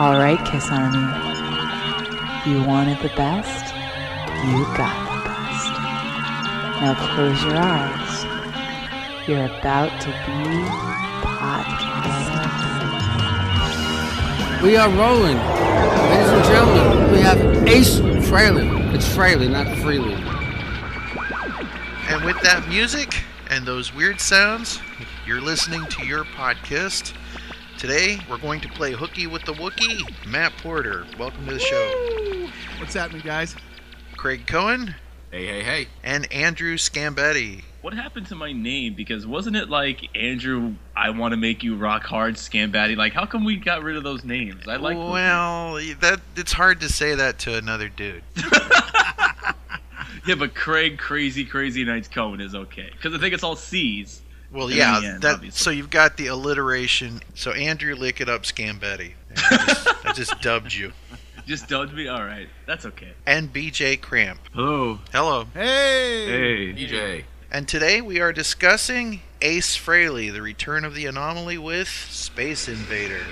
All right, Kiss Army. You wanted the best? You got the best. Now close your eyes. You're about to be podcast. We are rolling. Ladies and gentlemen, we have Ace Frehley. It's Frehley, not Freely. And with that music and those weird sounds, you're listening to your podcast. Today, we're going to play hooky with the Wookie. Matt Porter, welcome to the show. What's happening, guys? Craig Cohen Hey, hey, hey. and Andrew Scambetti. What happened to my name? Because wasn't it like Andrew? I want to make you rock hard, Scambatty. Like, how come we got rid of those names? I like. well, that it's hard to say that to another dude. names. yeah, but Craig, crazy, crazy nights Cohen is okay because I think it's all C's. Well, And yeah, end, that, obviously. so you've got the alliteration. So Andrew, lick it up, Scambetti. I just, I just dubbed you. Just dubbed me. All right, that's okay. And BJ Cramp. Hello. Hello. Hey! Hey. DJ. And today we are discussing Ace Frehley, the return of the anomaly with Space Invader.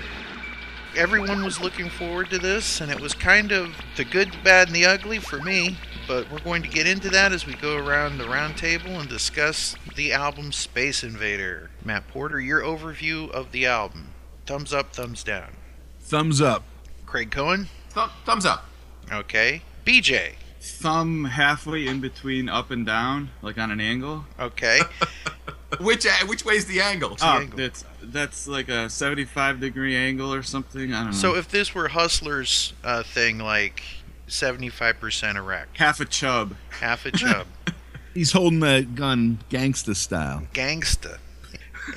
Everyone was looking forward to this, and it was kind of the good, the bad, and the ugly for me. But we're going to get into that as we go around the round table and discuss the album Space Invader. Matt Porter, your overview of the album. Thumbs up, thumbs down. Thumbs up. Craig Cohen? Th- thumbs up. Okay. BJ? thumb halfway in between up and down, like on an angle. Okay. Which uh, which way's the angle? the Oh, angle? that's that's like a 75 degree angle or something. I don't know. so if this were Hustler's uh, thing, like 75% erect, half a chub. half a chub. He's holding the gun gangsta style. Gangsta.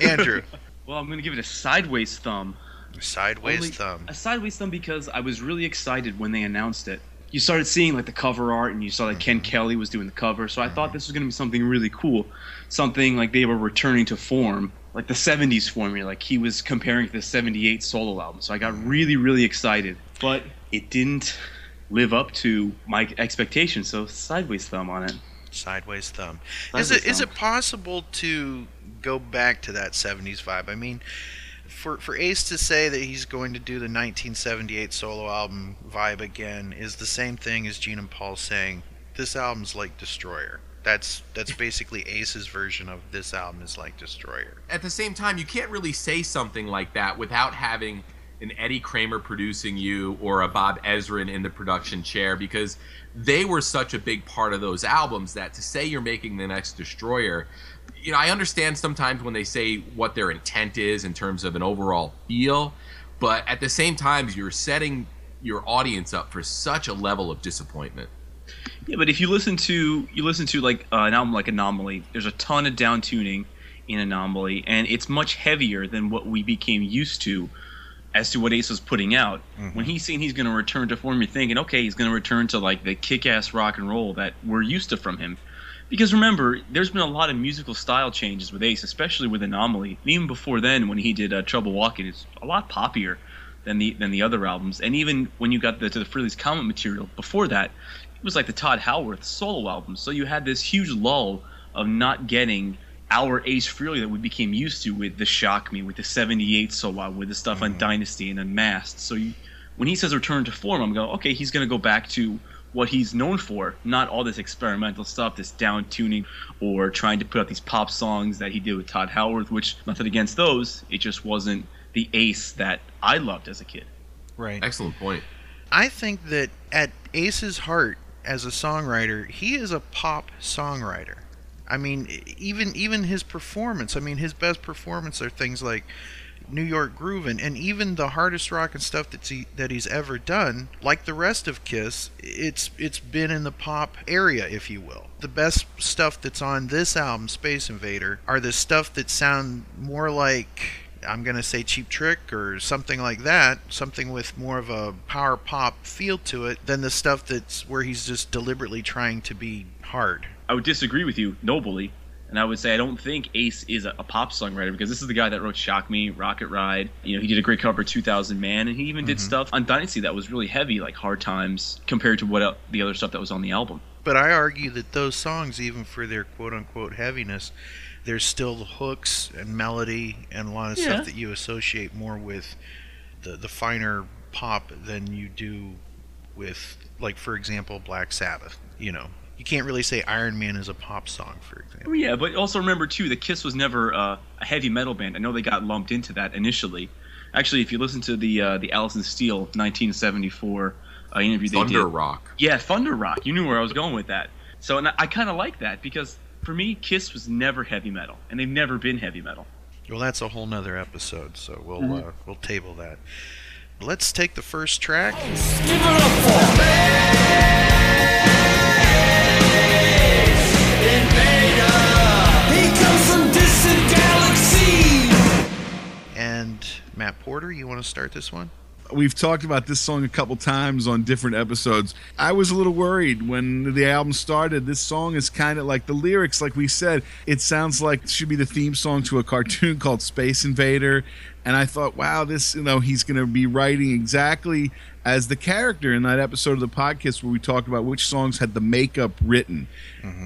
Andrew, Well, I'm gonna give it a sideways thumb. sideways Only- thumb. A sideways thumb because I was really excited when they announced it. You started seeing like the cover art, and you saw that Ken mm-hmm. Kelly was doing the cover. So I thought mm-hmm. this was going to be something really cool, something like they were returning to form, like the '70s formula. Like he was comparing to the '78 solo album. So I got mm-hmm. really, really excited, but it didn't live up to my expectations. So sideways thumb on it. Sideways thumb. Is Sideways it is thumb. it possible to go back to that 70s vibe? I mean, for for Ace to say that he's going to do the 1978 solo album vibe again is the same thing as Gene and Paul saying this album's like Destroyer. That's that's basically Ace's version of this album is like Destroyer. At the same time, you can't really say something like that without having an Eddie Kramer producing you or a Bob Ezrin in the production chair because they were such a big part of those albums that to say you're making the next Destroyer, you know, I understand sometimes when they say what their intent is in terms of an overall feel, but at the same time, you're setting your audience up for such a level of disappointment. Yeah, but if you listen to you listen to like uh, an album like Anomaly, there's a ton of down tuning in Anomaly, and it's much heavier than what we became used to as to what Ace was putting out. When he's saying he's going to return to form, you're thinking, okay, he's going to return to like the kick-ass rock and roll that we're used to from him. Because remember, there's been a lot of musical style changes with Ace, especially with Anomaly. And even before then, when he did uh, Trouble Walking, it's a lot poppier than the than the other albums. And even when you got the, to the Frehley's Comet material before that, it was like the Todd Howarth solo album. So you had this huge lull of not getting our Ace Frehley that we became used to with the Shock Me, with the '78 solo, with the stuff on mm-hmm. Dynasty and Unmasked. So you, when he says return to form, I'm going, okay, he's going to go back to what he's known for, not all this experimental stuff, this down tuning, or trying to put out these pop songs that he did with Todd Howarth. Which nothing against those, it just wasn't the Ace that I loved as a kid. Right. Excellent point. I think that at Ace's heart as a songwriter, he is a pop songwriter. I mean, even even his performance. I mean, his best performance are things like New York Groove and, and even the hardest rock and stuff that he that he's ever done. Like the rest of Kiss, it's it's been in the pop area, if you will. The best stuff that's on this album, Space Invader, are the stuff that sound more like I'm going to say Cheap Trick or something like that, something with more of a power pop feel to it than the stuff that's where he's just deliberately trying to be hard. I would disagree with you nobly, and I would say I don't think Ace is a, a pop songwriter because this is the guy that wrote "Shock Me," "Rocket Ride." You know, he did a great cover of "2000 Man," and he even did mm-hmm. stuff on Dynasty that was really heavy, like "Hard Times," compared to what el- the other stuff that was on the album. But I argue that those songs, even for their quote unquote heaviness, there's still hooks and melody and a lot of Yeah. stuff that you associate more with the, the finer pop than you do with, like, for example, Black Sabbath. You know, you can't really say Iron Man is a pop song, for example. Oh, yeah, but also remember too, the Kiss was never uh, a heavy metal band. I know they got lumped into that initially. Actually, if you listen to the uh, the Alice in Steel 1974 uh, interview they Thunder did, Rock. yeah, Thunder Rock. You knew where I was going with that. So, and I, I kind of like that because for me, Kiss was never heavy metal, and they've never been heavy metal. Well, that's a whole nother episode, so we'll Mhm. uh, we'll table that. Let's take the first track. Matt Porter, you want to start this one? We've talked about this song a couple times on different episodes. I was a little worried when the album started. This song is kind of like the lyrics, like we said, it sounds like it should be the theme song to a cartoon called Space Invader. And I thought, wow, this, you know, he's going to be writing exactly as the character in that episode of the podcast where we talked about which songs had the makeup written.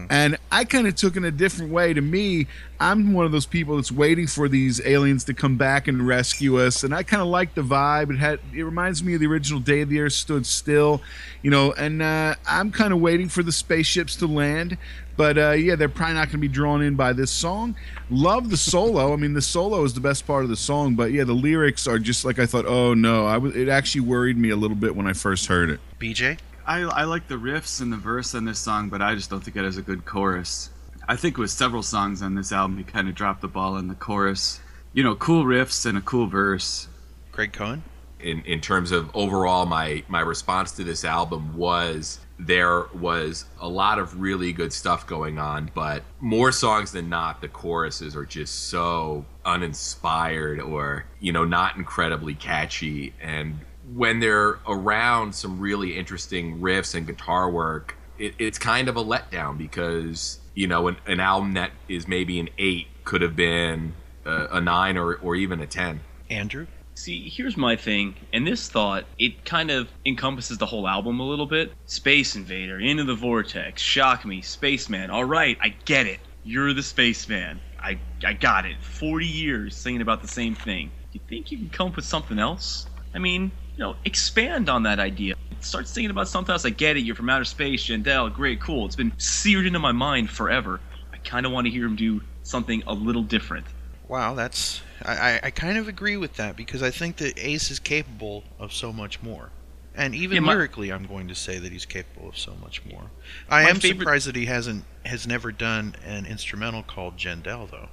And I kind of took it a different way. To me, I'm one of those people that's waiting for these aliens to come back and rescue us. And I kind of like the vibe. It had it reminds me of the original Day of the Earth Stood Still, you know. And uh, I'm kind of waiting for the spaceships to land. But uh, yeah, they're probably not going to be drawn in by this song. Love the solo. I mean, the solo is the best part of the song. But yeah, the lyrics are just like I thought. Oh no, I was. It actually worried me a little bit when I first heard it. BJ? I, I like the riffs and the verse on this song, but I just don't think it has a good chorus. I think with several songs on this album, he kind of dropped the ball in the chorus. You know, cool riffs and a cool verse. Craig Cohen? in in terms of overall my my response to this album was there was a lot of really good stuff going on but more songs than not the choruses are just so uninspired or you know not incredibly catchy and when they're around some really interesting riffs and guitar work it, it's kind of a letdown because you know an, an album that is maybe an eight could have been a, a nine or, or even a ten Andrew? See, here's my thing, and this thought, it kind of encompasses the whole album a little bit. Space Invader, Into the Vortex, Shock Me, Spaceman. All right, I get it. You're the spaceman. I, I got it. 40 years singing about the same thing. You think you can come up with something else? I mean, you know, expand on that idea. Start singing about something else. I get it. You're from outer space, Jendell. Great, cool. It's been seared into my mind forever. I kind of want to hear him do something a little different. Wow, that's I, I, kind of agree with that because I think that Ace is capable of so much more. And even Yeah, my- lyrically I'm going to say that he's capable of so much more. I am favorite- surprised that he hasn't has never done an instrumental called Jendell though.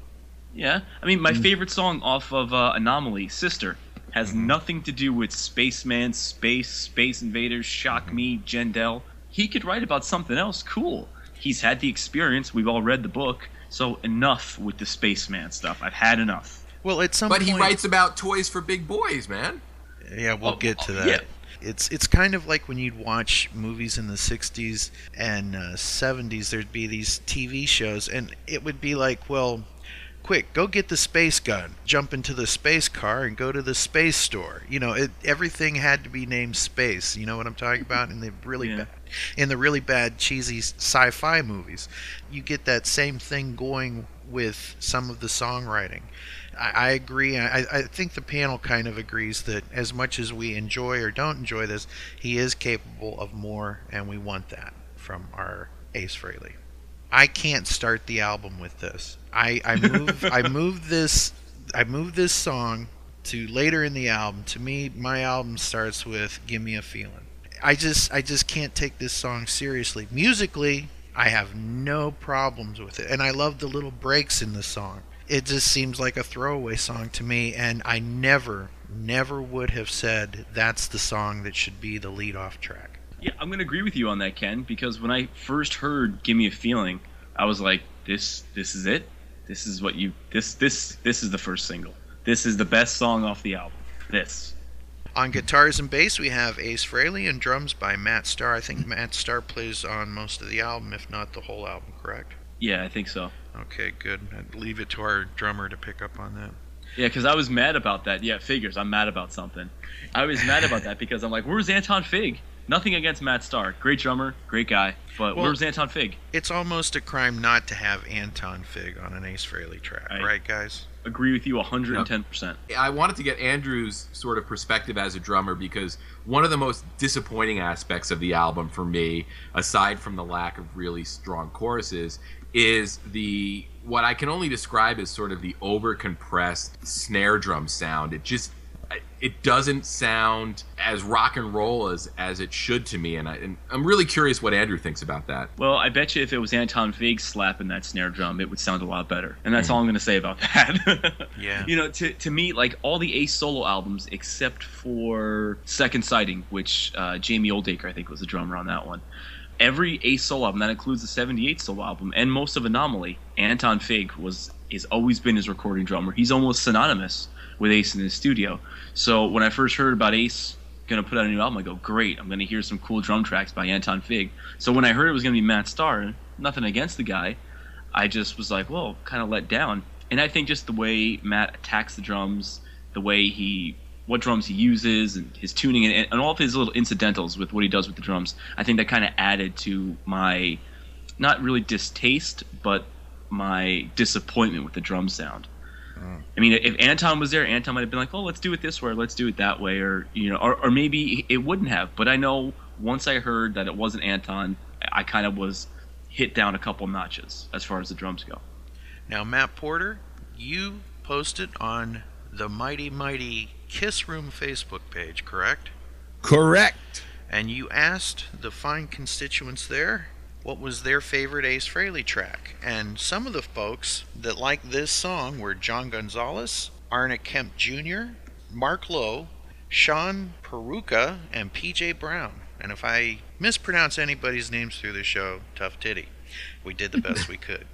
Yeah, I mean, my favorite song off of uh, Anomaly, Sister, has Mm-hmm. nothing to do with Spaceman, Space, Space Invaders, Shock Mm-hmm. Me, Jendell. He could write about something else cool. He's had the experience. We've all read the book. So enough with the Spaceman stuff. I've had enough. Well, at some but point he writes about toys for big boys man Yeah, we'll Oh, get to oh, that. yeah. It's it's kind of like when you'd watch movies in the '60s and uh, '70s. There'd be these TV shows, and it would be like, well, quick, go get the space gun, jump into the space car, and go to the space store. You know, it, everything had to be named space. You know what I'm talking about? In the really Yeah. In the really bad cheesy sci-fi movies, you get that same thing going with some of the songwriting. I, I agree. I, I think the panel kind of agrees that as much as we enjoy or don't enjoy this, he is capable of more, and we want that from our Ace Frehley. I can't start the album with this. I, I move I moved this I moved this song to later in the album. To me, my album starts with "Give Me a Feeling." I just I just can't take this song seriously. Musically, I have no problems with it, and I love the little breaks in the song. It just seems like a throwaway song to me, and I never never would have said that's the song that should be the lead off track. Yeah, I'm gonna agree with you on that, Ken. Because when I first heard "Give Me a Feeling," I was like, "This, this is it. This is what you. This, this, this is the first single. This is the best song off the album. This." On guitars and bass, we have Ace Frehley, and drums by Matt Starr. I think Matt Starr plays on most of the album, if not the whole album, correct? Yeah, I think so. Okay, good. I'd leave it to our drummer to pick up on that. Yeah, because I was mad about that. Yeah, figures. I'm mad about something. I was mad about that because I'm like, where's Anton Fig? Nothing against Matt Starr, great drummer, great guy, but Well- where's Anton Fig? It's almost a crime not to have Anton Fig on an Ace Frehley track, I- right, guys? Agree with you 110%. I wanted to get Andrew's sort of perspective as a drummer because one of the most disappointing aspects of the album for me, aside from the lack of really strong choruses, is the what I can only describe as sort of the over compressed snare drum sound. It just it doesn't sound as rock and roll as as it should to me, and, I, and I'm really curious what Andrew thinks about that. Well, I bet you if it was Anton Fig slapping that snare drum, it would sound a lot better. And that's all I'm going to say about that. Yeah. You know, to, to me, like all the Ace solo albums, except for Second Sighting, which uh, Jamie Oldaker, I think, was the drummer on that one. Every Ace solo album, that includes the 78 solo album, and most of Anomaly, Anton Fig was has always been his recording drummer. He's almost synonymous with Ace in his studio. So when I first heard about Ace going to put out a new album, I go, great, I'm going to hear some cool drum tracks by Anton Fig. So when I heard it was going to be Matt Starr, nothing against the guy, I just was like, well, kind of let down. And I think just the way Matt attacks the drums, the way he, what drums he uses, and his tuning, and, and all of his little incidentals with what he does with the drums, I think that kind of added to my, not really distaste, but my disappointment with the drum sound. I mean, if Anton was there, Anton might have been like, "Oh, let's do it this way, or let's do it that way," or you know, or, or maybe it wouldn't have. But I know once I heard that it wasn't Anton, I kind of was hit down a couple notches as far as the drums go. Now, Matt Porter, you posted on the Mighty Mighty Kiss Room Facebook page, correct? Correct. And you asked the fine constituents there what was their favorite Ace Frehley track. And some of the folks that liked this song were John Gonzalez, Arna Kemp Jr., Mark Lowe, Sean Peruka, and PJ Brown. And if I mispronounce anybody's names through the show, tough titty. We did the best we could.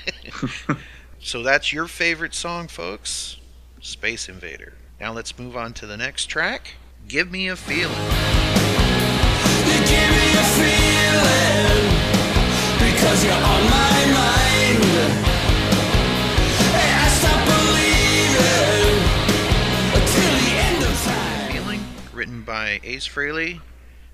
so that's your favorite song, folks Space Invader. Now let's move on to the next track Give Me a Feeling. Because you're on my mind And I stop believing Till the end of time Feeling, written by Ace Frehley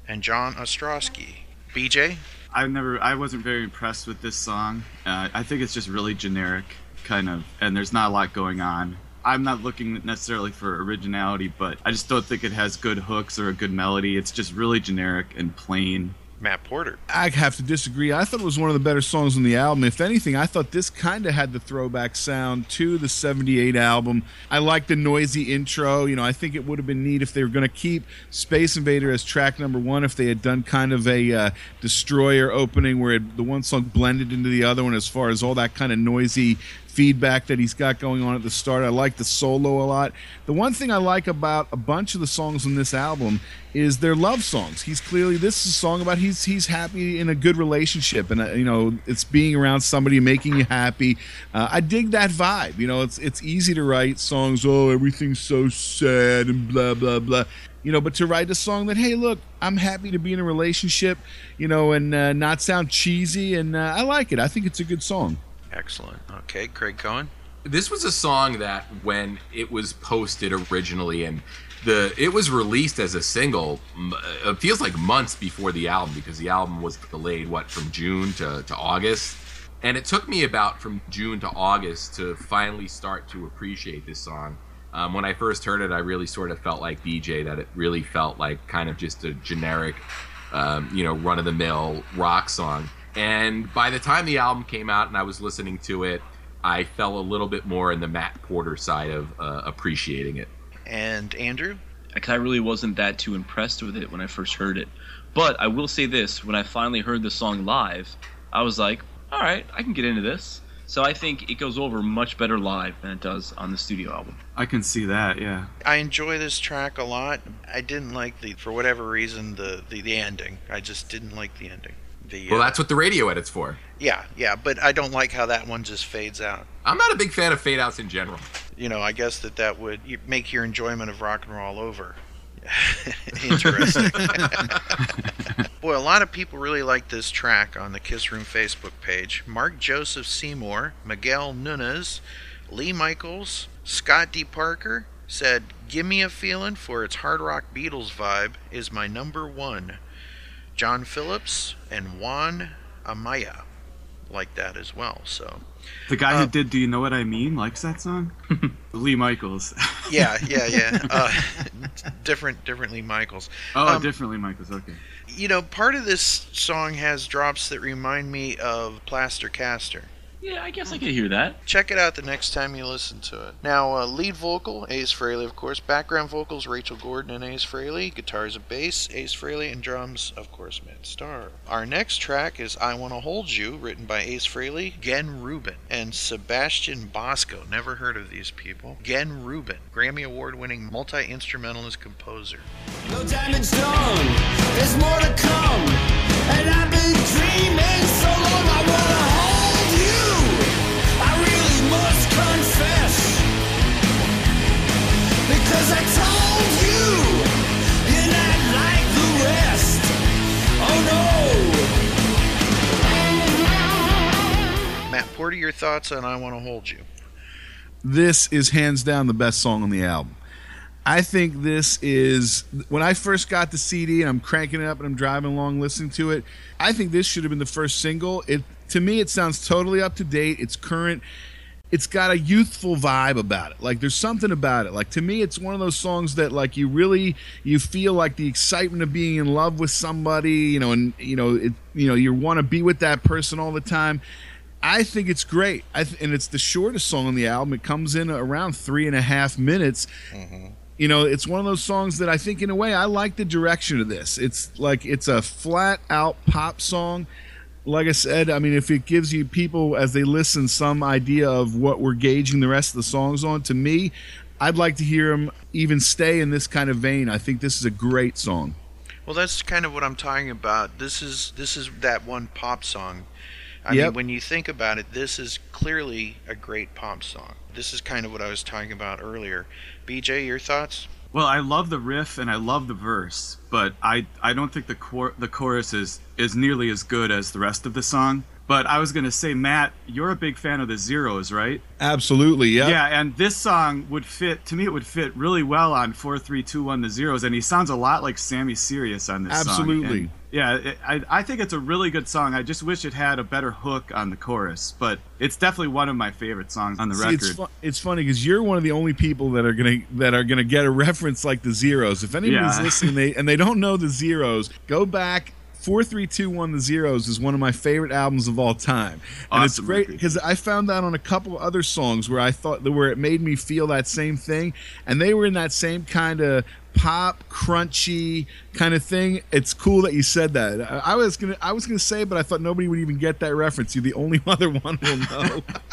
and John Ostrowski. BJ? I never, I wasn't very impressed with this song. Uh, I think it's just really generic, kind of, and there's not a lot going on. I'm not looking necessarily for originality, but I just don't think it has good hooks or a good melody. It's just really generic and plain. Matt Porter. I have to disagree. I thought it was one of the better songs on the album. If anything, I thought this kind of had the throwback sound to the 78 album. I like the noisy intro. You know, I think it would have been neat if they were going to keep Space Invader as track number one, if they had done kind of a uh, Destroyer opening where it, the one song blended into the other one as far as all that kind of noisy feedback that he's got going on at the start. I like the solo a lot. The one thing I like about a bunch of the songs on this album is they're love songs. He's clearly this is a song about he's he's happy in a good relationship, and uh, you know it's being around somebody making you happy. Uh, I dig that vibe. You know, it's it's easy to write songs. Oh, everything's so sad and blah blah blah. You know, but to write a song that hey, look, I'm happy to be in a relationship. You know, and uh, not sound cheesy, and uh, I like it. I think it's a good song. Excellent. Okay, Craig Cohen. this was a song that when it was posted originally and the it was released as a single it feels like months before the album because the album was delayed what from june to, to august and it took me about from june to august to finally start to appreciate this song um, when i first heard it i really sort of felt like bj that it really felt like kind of just a generic um, you know run-of-the-mill rock song and by the time the album came out and i was listening to it I fell a little bit more in the Matt Porter side of uh, appreciating it. And Andrew? Like, I really wasn't that too impressed with it when I first heard it. But I will say this: when I finally heard the song live, I was like, "All right, I can get into this." So I think it goes over much better live than it does on the studio album. I can see that, yeah. I enjoy this track a lot. I didn't like the, for whatever reason, the, the, the ending. I just didn't like the ending. The, Well, uh, that's what the radio edit's for. yeah, yeah, but I don't like how that one just fades out. I'm not a big fan of fade outs in general. You know, I guess that that would make your enjoyment of rock and roll over. Interesting. Boy, a lot of people really like this track on the Kiss Room Facebook page. Mark Joseph Seymour, Miguel Nunez, Lee Michaels, Scott D. Parker, said, Gimme a Feeling for its hard rock Beatles vibe is my number one. John Phillips and Juan Amaya like that as well. So, The guy Uh, who did "Do You Know What I Mean" likes that song. Lee Michaels. yeah, yeah, yeah. Uh, different, differently Michaels. oh, Um, differently Michaels. Okay. You know, part of this song has drops that remind me of Plaster Caster. Yeah, I guess I could hear that. Check it out the next time you listen to it. Now, uh, lead vocal, Ace Frehley, of course. Background vocals, Rachel Gordon and Ace Frehley. Guitars and bass, Ace Frehley. And drums, of course, Matt Starr. Our next track is I Wanna Hold You, written by Ace Frehley, Gen Rubin, and Sebastian Bosco. Never heard of these people. Gen Rubin, Grammy Award winning multi instrumentalist composer. No damage done. There's more to come. And I've been dreaming so long. I wanna Matt Porter, your thoughts on I Wanna Hold You? this is hands down the best song on the album. I think this is when I first got the CD and I'm cranking it up and I'm driving along listening to it. I think this should have been the first single. It to me it sounds totally up to date. It's current. It's got a youthful vibe about it. Like there's something about it. Like to me it's one of those songs that like you really you feel like the excitement of being in love with somebody, you know, and you know it you know you want to be with that person all the time. I think it's great. I th- and it's the shortest song on the album. It comes in around three and a half minutes. Mm-hmm. You know, it's one of those songs that I think, in a way, I like the direction of this. It's like it's a flat out pop song. Like I said, I mean, if it gives you people as they listen some idea of what we're gauging the rest of the songs on, to me, I'd like to hear them even stay in this kind of vein. I think this is a great song. Well, that's kind of what I'm talking about. This is this is that one pop song. I Yep. mean, when you think about it, this is clearly a great pop song. This is kind of what I was talking about earlier. BJ, your thoughts? Well, I love the riff and I love the verse, but I I don't think the cor- the chorus is is nearly as good as the rest of the song. But I was gonna say, Matt, you're a big fan of the Zeros, right? Absolutely, yeah. Yeah, and this song would fit to me. It would fit really well on four, three, two, one, the Zeros, and he sounds a lot like Sammy Serious on this song. Absolutely. Yeah, it, I I think it's a really good song. I just wish it had a better hook on the chorus, but it's definitely one of my favorite songs on the See, record. it's, fu- it's funny because you're one of the only people that are gonna that are gonna get a reference like the zeros. If anybody's Yeah. listening they, and they don't know the zeros, go back. Four three two one the zeros is one of my favorite albums of all time, and it's great because I found that on a couple other songs where I thought that where it made me feel that same thing, and they were in that same kind of pop crunchy kind of thing. It's cool that you said that. I, I was gonna I was gonna say, but I thought nobody would even get that reference. You're the only other one who will know.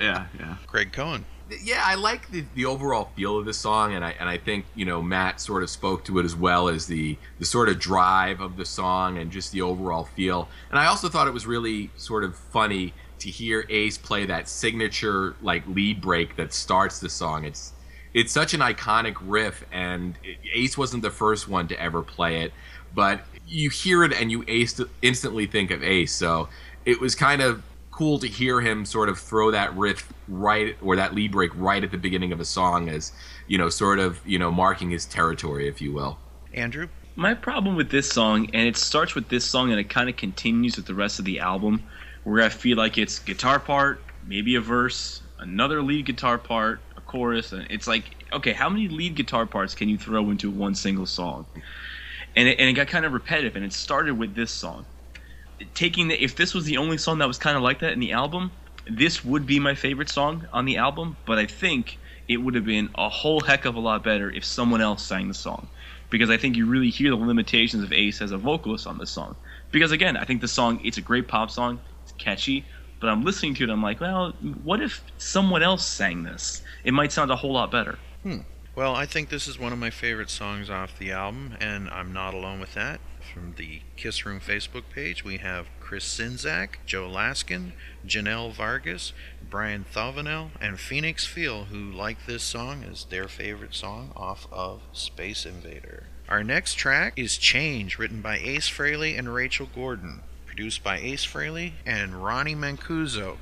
yeah, yeah. Greg Cohen. Yeah, I like the, the overall feel of the song, and I and I think you know Matt sort of spoke to it as well as the the sort of drive of the song and just the overall feel. And I also thought it was really sort of funny to hear Ace play that signature like lead break that starts the song. It's it's such an iconic riff, and Ace wasn't the first one to ever play it, but you hear it and you Ace instantly think of Ace. So it was kind of cool to hear him sort of throw that riff right or that lead break right at the beginning of a song as you know sort of you know marking his territory if you will Andrew? My problem with this song, and it starts with this song and it kind of continues with the rest of the album, where I feel like it's guitar part, maybe a verse, another lead guitar part, a chorus, and it's like, okay, how many lead guitar parts can you throw into one single song? And it, and it got kind of repetitive, and it started with this song. Taking the, if this was the only song that was kind of like that in the album, this would be my favorite song on the album, but I think it would have been a whole heck of a lot better if someone else sang the song because I think you really hear the limitations of Ace as a vocalist on this song. Because again, I think the song it's a great pop song, it's catchy, but I'm listening to it, I'm like, well, what if someone else sang this? It might sound a whole lot better. Hmm. Well, I think this is one of my favorite songs off the album, and I'm not alone with that. From the Kiss Room Facebook page, we have Chris Sinzak, Joe Laskin, Janelle Vargas, Brian Thavanel, and Phoenix Feel, who like this song as their favorite song off of Space Invader. Our next track is Change, written by Ace Frehley and Rachel Gordon, produced by Ace Frehley and Ronnie Mancuso.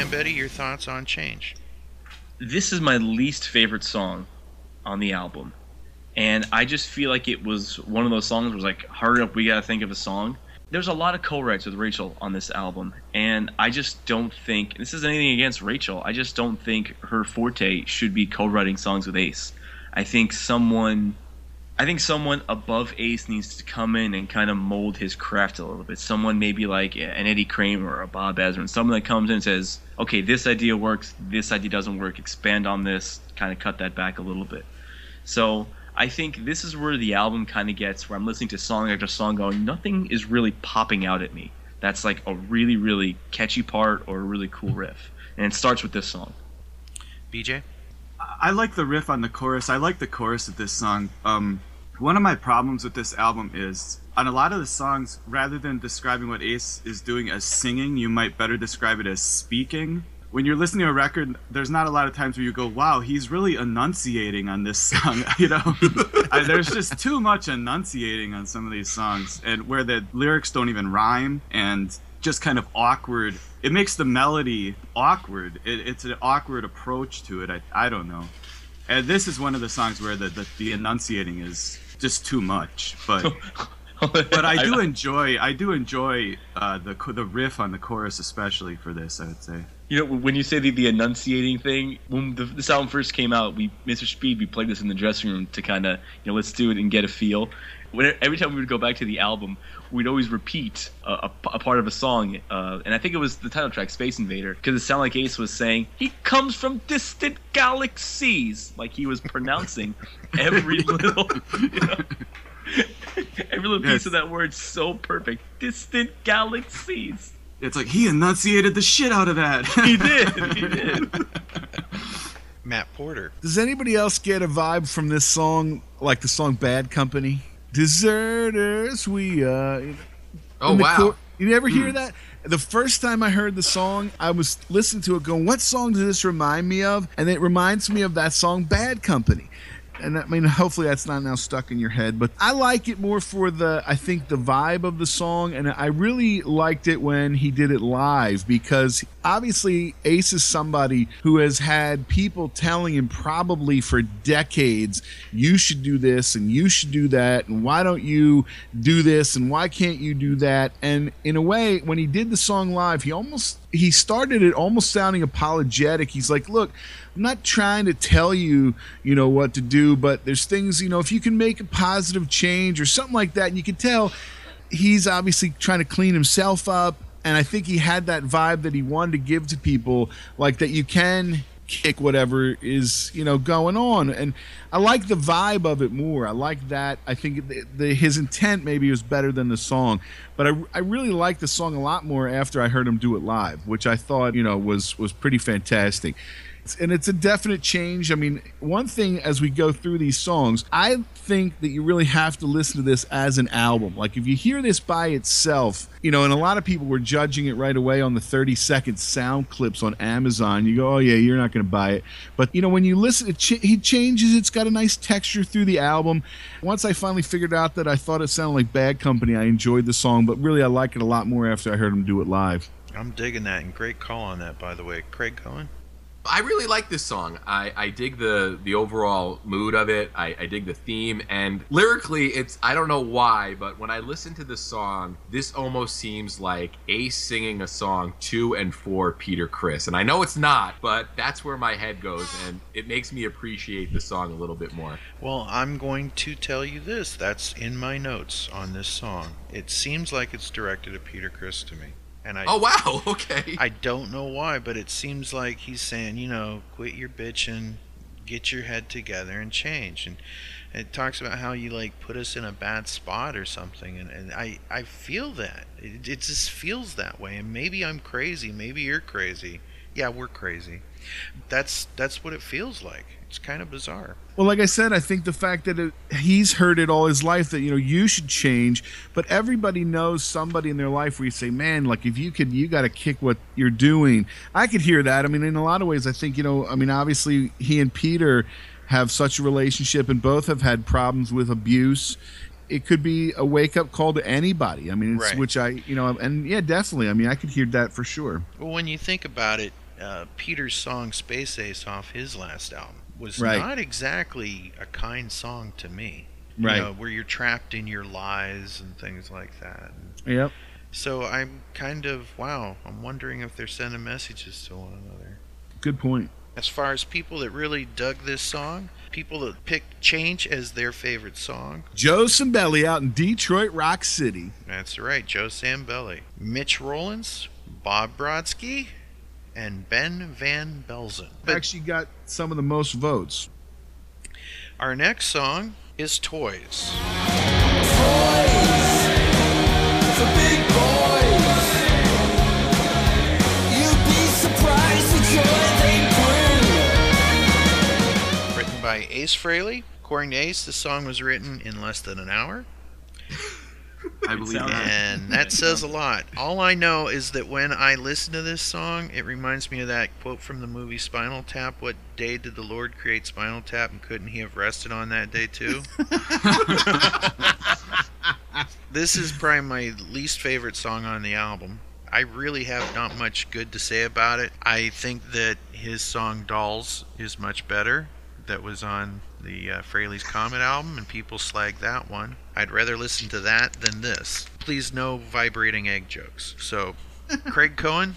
Andrew Scambetti, your thoughts on Change? this is my least favorite song on the album. And I just feel like it was one of those songs where it's like, hurry up, we gotta think of a song. There's a lot of co-writes with Rachel on this album, and I just don't think this is anything against Rachel. I just don't think her forte should be co-writing songs with Ace. I think someone I think someone above Ace needs to come in and kind of mold his craft a little bit. Someone maybe like an Eddie Kramer or a Bob Ezrin, someone that comes in and says, "Okay, this idea works. This idea doesn't work. Expand on this. Kind of cut that back a little bit." So I think this is where the album kind of gets where I'm listening to song after song, going, nothing is really popping out at me. That's like a really, really catchy part or a really cool riff, and it starts with this song. BJ? I like the riff on the chorus. I like the chorus of this song. Um, one of my problems with this album is on a lot of the songs, rather than describing what Ace is doing as singing, you might better describe it as speaking. When you're listening to a record, there's not a lot of times where you go, "Wow, he's really enunciating on this song." you know, I, there's just too much enunciating on some of these songs, and where the lyrics don't even rhyme and just kind of awkward. It makes the melody awkward. It, it's an awkward approach to it. I, I don't know. And this is one of the songs where the, the, the enunciating is just too much. But but I do enjoy I do enjoy uh, the the riff on the chorus especially for this. I would say. You know, when you say the, the enunciating thing, when the, this album first came out, we Mr. Speed we played this in the dressing room to kind of you know let's do it and get a feel. When, every time we would go back to the album, we'd always repeat a, a, a part of a song, uh, and I think it was the title track, Space Invader, because it sounded like Ace was saying he comes from distant galaxies, like he was pronouncing every little. You know, Every little piece Yes. of that word so perfect. Distant galaxies. It's like he enunciated the shit out of that. He did. He did. Matt Porter. Does anybody else get a vibe from this song, like the song "Bad Company"? Deserters, we uh. Oh wow. chor- you ever hear that? The first time I heard the song, I was listening to it, going, "What song does this remind me of?" And it reminds me of that song "Bad Company." And I mean, hopefully that's not now stuck in your head, but I like it more for the, I think, the vibe of the song. And I really liked it when he did it live because obviously Ace is somebody who has had people telling him probably for decades, you should do this and you should do that. And why don't you do this? And why can't you do that? And in a way, when he did the song live, he almost, he started it almost sounding apologetic. He's like, look, I'm not trying to tell you, you know, what to do, but there's things, you know, if you can make a positive change or something like that, and you can tell he's obviously trying to clean himself up. And I think he had that vibe that he wanted to give to people, like that you can kick whatever is, you know, going on. And I like the vibe of it more. I like that. I think the, the, his intent maybe was better than the song, but I, I really like the song a lot more after I heard him do it live, which I thought, you know, was was pretty fantastic and it's a definite change. I mean, one thing as we go through these songs, I think that you really have to listen to this as an album. Like if you hear this by itself, you know, and a lot of people were judging it right away on the 30 second sound clips on Amazon. You go, oh yeah, you're not going to buy it. But you know, when you listen, it ch- he changes. It's got a nice texture through the album. Once I finally figured out that I thought it sounded like Bad Company, I enjoyed the song, but really I like it a lot more after I heard him do it live. I'm digging that, and great call on that, by the way. Craig Cohen? I really like this song. I, I dig the the overall mood of it. I, I dig the theme and lyrically, it's I don't know why, but when I listen to this song, this almost seems like Ace singing a song to and for Peter Criss. And I know it's not, but that's where my head goes, and it makes me appreciate the song a little bit more. Well, I'm going to tell you this. That's in my notes on this song. It seems like it's directed at Peter Criss to me. And I Oh wow, okay. I don't know why, but it seems like he's saying, you know, quit your bitching, get your head together and change. And it talks about how you like put us in a bad spot or something. And, and I, I feel that. It, it just feels that way. And maybe I'm crazy. Maybe you're crazy. Yeah, we're crazy. That's that's what it feels like. It's kind of bizarre. Well, like I said, I think the fact that it, he's heard it all his life that you know you should change, but everybody knows somebody in their life where you say, "Man, like if you could, you got to kick what you're doing." I could hear that. I mean, in a lot of ways, I think you know. I mean, obviously, he and Peter have such a relationship, and both have had problems with abuse. it could be a wake up call to anybody. I mean, it's, Right. which I, you know, and yeah, definitely. I mean, I could hear that for sure. Well, when you think about it, uh, Peter's song "Space Ace" off his last album was Right. not exactly a kind song to me. Right. You know, where you're trapped in your lies and things like that. Yep. So I'm kind of wow. I'm wondering if they're sending messages to one another. Good point. As far as people that really dug this song, people that picked "Change" as their favorite song, Joe Sambelli out in Detroit Rock City. that's right, Joe Sambelli, Mitch Rollins, Bob Brodsky, and Ben Van Belzen. But Actually, got some of the most votes. Our next song is Toys. For big boys, you'd be surprised the joy they bring. Written by Ace Frehley. According to Ace, the song was written in less than an hour, I believe that. and that says a lot. All I know is that when I listen to this song, it reminds me of that quote from the movie Spinal Tap What day did the Lord create Spinal Tap, and couldn't he have rested on that day too? this is probably my least favorite song on the album. I really have not much good to say about it. I think that his song Dolls is much better. That was on the uh, Frehley's Comet album, and people slag that one. I'd rather listen to that than this. Please, no vibrating egg jokes. So, Craig Cohen,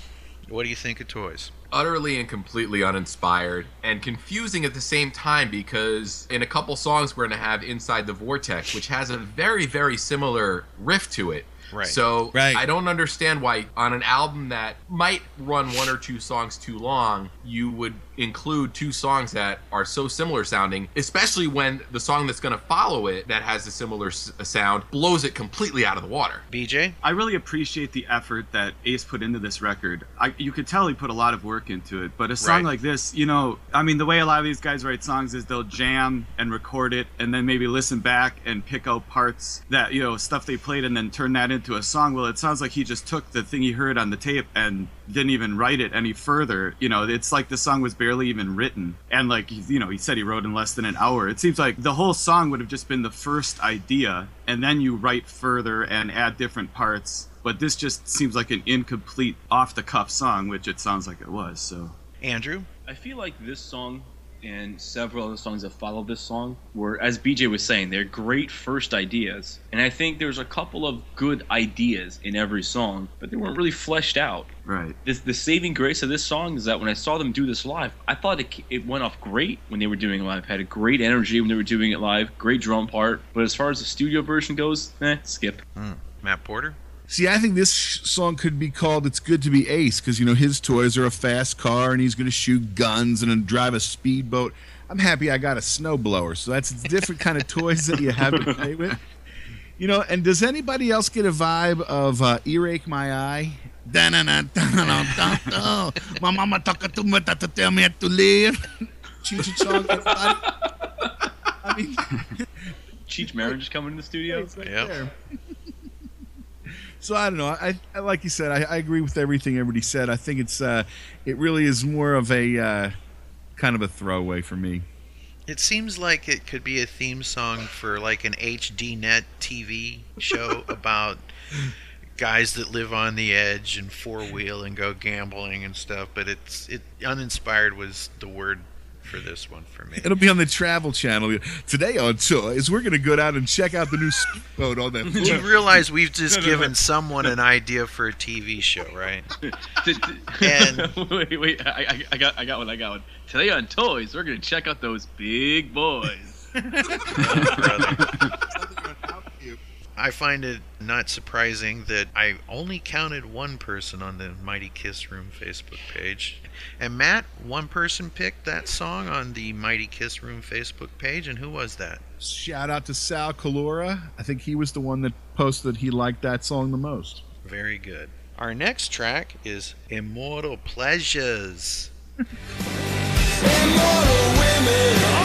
what do you think of Toys? utterly and completely uninspired and confusing at the same time because in a couple songs we're going to have Inside the Vortex, which has a very, very similar riff to it. Right. So Right. I don't understand why on an album that might run one or two songs too long, you would include two songs that are so similar sounding, especially when the song that's going to follow it that has a similar s- sound blows it completely out of the water. BJ? I really appreciate the effort that Ace put into this record. I, you could tell he put a lot of work into it. But a song Right. like this, you know, I mean, the way a lot of these guys write songs is they'll jam and record it, and then maybe listen back and pick out parts that you know stuff they played, and then turn that into a song. Well, it sounds like he just took the thing he heard on the tape and didn't even write it any further. You know, it's like the song was barely even written, and like you know, he said he wrote in less than an hour. It seems like the whole song would have just been the first idea, and then you write further and add different parts. But this just seems like an incomplete, off-the-cuff song, which it sounds like it was. So Andrew? I feel like this song and several other songs that follow this song were, as BJ was saying, they're great first ideas. And I think there's a couple of good ideas in every song, but they weren't really fleshed out. right. This, the saving grace of this song is that when I saw them do this live, I thought it, it went off great when they were doing it live. Had a great energy when they were doing it live, great drum part. But as far as the studio version goes, eh, skip. Matt Porter? See, I think this sh- song could be called "It's Good to Be Ace" because you know his toys are a fast car and he's going to shoot guns and drive a speedboat. I'm happy I got a snowblower, so that's a different kind of toys that you have to play with. You know, and does anybody else get a vibe of uh, "Earache My Eye"? Da-na-na-da-na-da-da. My mama talking to me to tell me to live. Cheech song, everybody. I mean, Cheech Marin is coming in the studio. it's right Yep. So I don't know. I, I like you said. I, I agree with everything everybody said. I think it's uh, it really is more of a uh, kind of a throwaway for me. It seems like it could be a theme song for like an HD net TV show about guys that live on the edge and four wheel and go gambling and stuff. But it's it uninspired was the word for this one for me. It'll be on the Travel Channel today on toys. We're gonna go down and check out the new speedboat on oh, that. Do you realize we've just given someone an idea for a TV show, right? And- wait, wait, I, I, I got, I got one, I got one. Today on Toys, we're gonna check out those big boys. Brother. I find it not surprising that I only counted one person on the Mighty Kiss Room Facebook page. And Matt, one person picked that song on the Mighty Kiss Room Facebook page, and who was that? Shout out to Sal Calora. I think he was the one that posted that he liked that song the most. Very good. Our next track is Immortal Pleasures. Immortal women,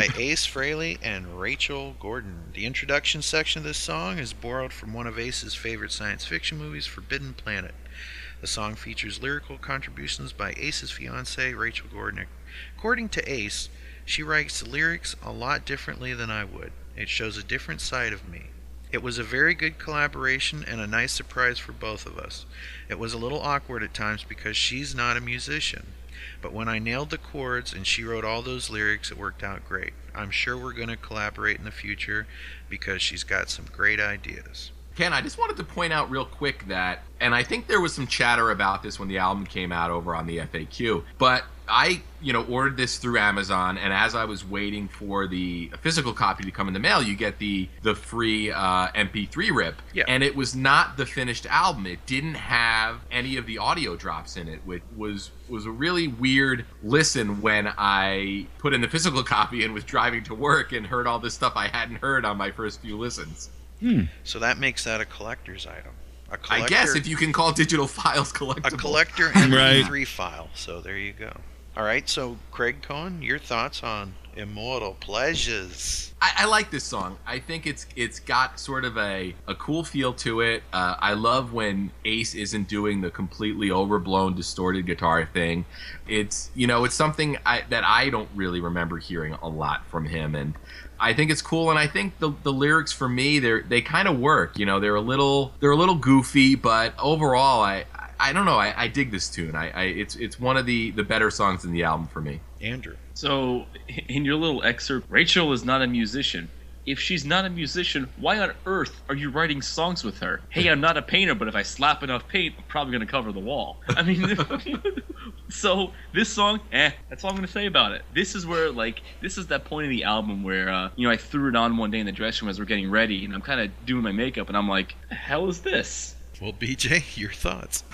by Ace Frehley and Rachel Gordon. The introduction section of this song is borrowed from one of Ace's favorite science fiction movies, Forbidden Planet. The song features lyrical contributions by Ace's fiancee, Rachel Gordon. According to Ace, she writes the lyrics a lot differently than I would. It shows a different side of me. It was a very good collaboration and a nice surprise for both of us. It was a little awkward at times because she's not a musician. But when I nailed the chords and she wrote all those lyrics, it worked out great. I'm sure we're going to collaborate in the future because she's got some great ideas. Ken, I just wanted to point out real quick that, and I think there was some chatter about this when the album came out over on the FAQ, but I, you know, ordered this through Amazon, and as I was waiting for the physical copy to come in the mail, you get the the free uh, MP3 rip, Yeah. and it was not the finished album. It didn't have any of the audio drops in it, which was was a really weird listen when I put in the physical copy and was driving to work and heard all this stuff I hadn't heard on my first few listens. So that makes that a collector's item. A I collector, I guess if you can call digital files collectible. a collector MP3 file. So there you go. All right. So Craig Cohen, your thoughts on Immortal Pleasures? I, I like this song. I think it's it's got sort of a, a cool feel to it. Uh, I love when Ace isn't doing the completely overblown, distorted guitar thing. It's you know it's something I, that I don't really remember hearing a lot from him, and I think it's cool. And I think the, the lyrics for me they they kind of work. You know they're a little they're a little goofy, but overall I. I don't know. I, I dig this tune. I, I it's it's one of the, the better songs in the album for me. Andrew. So, in your little excerpt, Rachel is not a musician. If she's not a musician, why on earth are you writing songs with her? Hey, I'm not a painter, but if I slap enough paint, I'm probably going to cover the wall. I mean, so this song, eh, that's all I'm going to say about it. This is where, like, this is that point in the album where, uh, you know, I threw it on one day in the dressing room as we're getting ready, and I'm kind of doing my makeup, and I'm like, the hell is this? Well, BJ, your thoughts?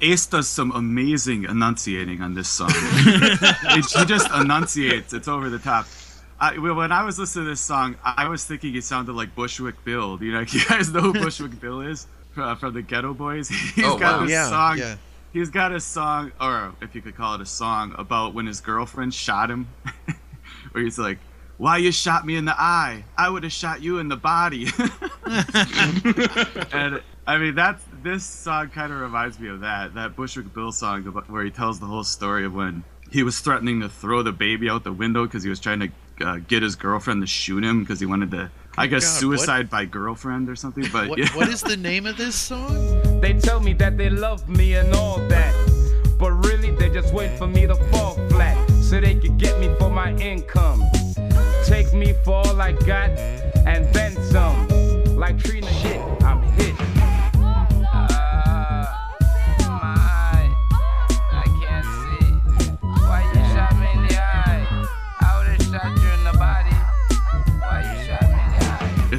Ace does some amazing enunciating on this song. It- he just enunciates. It's over the top. I, when I was listening to this song, I was thinking it sounded like Bushwick Bill. Do you know? You guys know who Bushwick Bill is uh, from the Geto Boys? He's Oh, got wow. a Yeah, song. yeah. He's got a song, or if you could call it a song, about when his girlfriend shot him. Where he's like, "Why you shot me in the eye? I would have shot you in the body." and I mean, that's this song kind of reminds me of that that Bushwick Bill song about, where he tells the whole story of when he was threatening to throw the baby out the window because he was trying to uh, get his girlfriend to shoot him because he wanted to, I guess, God, what- suicide by girlfriend or something. But What, yeah. what is the name of this song? They tell me that they love me and all that. But really, they just wait for me to fall flat so they could get me for my income. Take me for all I got and then some. Like Trina shit,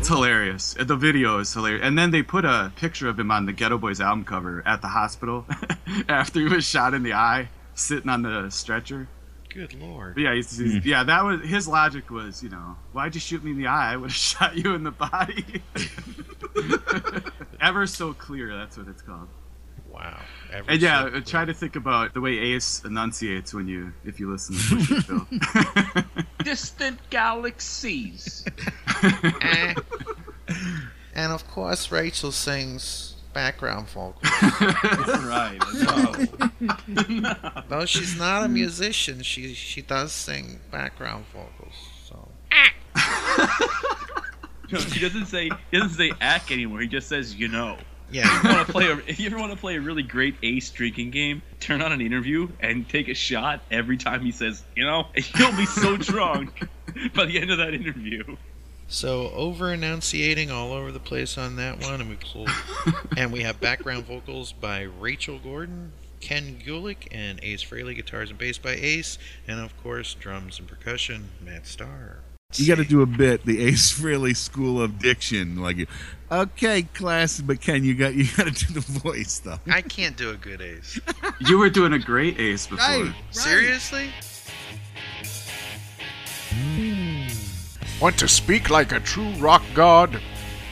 It's hilarious. The video is hilarious. And then they put a picture of him on the Geto Boys album cover at the hospital after he was shot in the eye, sitting on the stretcher. Good lord. But yeah, he's, he's, hmm. yeah, that was his logic was, you know, why'd you shoot me in the eye? I would have shot you in the body. Ever so clear, that's what it's called. Wow. Ever And yeah, so uh, try to think about the way Ace enunciates when you if you listen to Bushwick Bill. Distant galaxies. Eh. and of course, Rachel sings background vocals. right. Though she's not a musician, she she does sing background vocals. So No, he doesn't say he doesn't say ack anymore. He just says you know. Yeah, If you want to play a, if you ever want to play a really great ace drinking game, turn on an interview and take a shot every time he says you know. You'll be so drunk by the end of that interview. so over enunciating all over the place on that one, and we pulled, and we have background vocals by Rachel Gordon, Ken Gulick, and Ace Frehley, guitars and bass by Ace, and of course drums and percussion, Matt Starr. You got to do a bit, the Ace Frehley School of Diction, like, okay, class, but Ken, you got you got to do the voice though. I can't do a good Ace. you were doing a great Ace before. Right. Seriously? Hmm. Want to speak like a true rock god?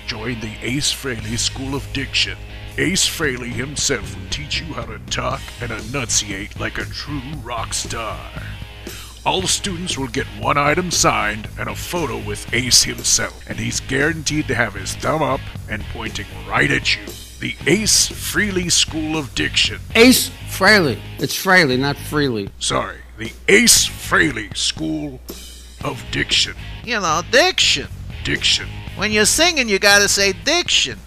Join the Ace Frehley School of Diction. Ace Frehley himself will teach you how to talk and enunciate like a true rock star. All students will get one item signed and a photo with Ace himself, and he's guaranteed to have his thumb up and pointing right at you. The Ace Freely School of Diction. Ace Frehley. It's Frehley, not Freely. Sorry, the Ace Freely School of Diction. You know, diction. Diction. When you're singing, you gotta say diction.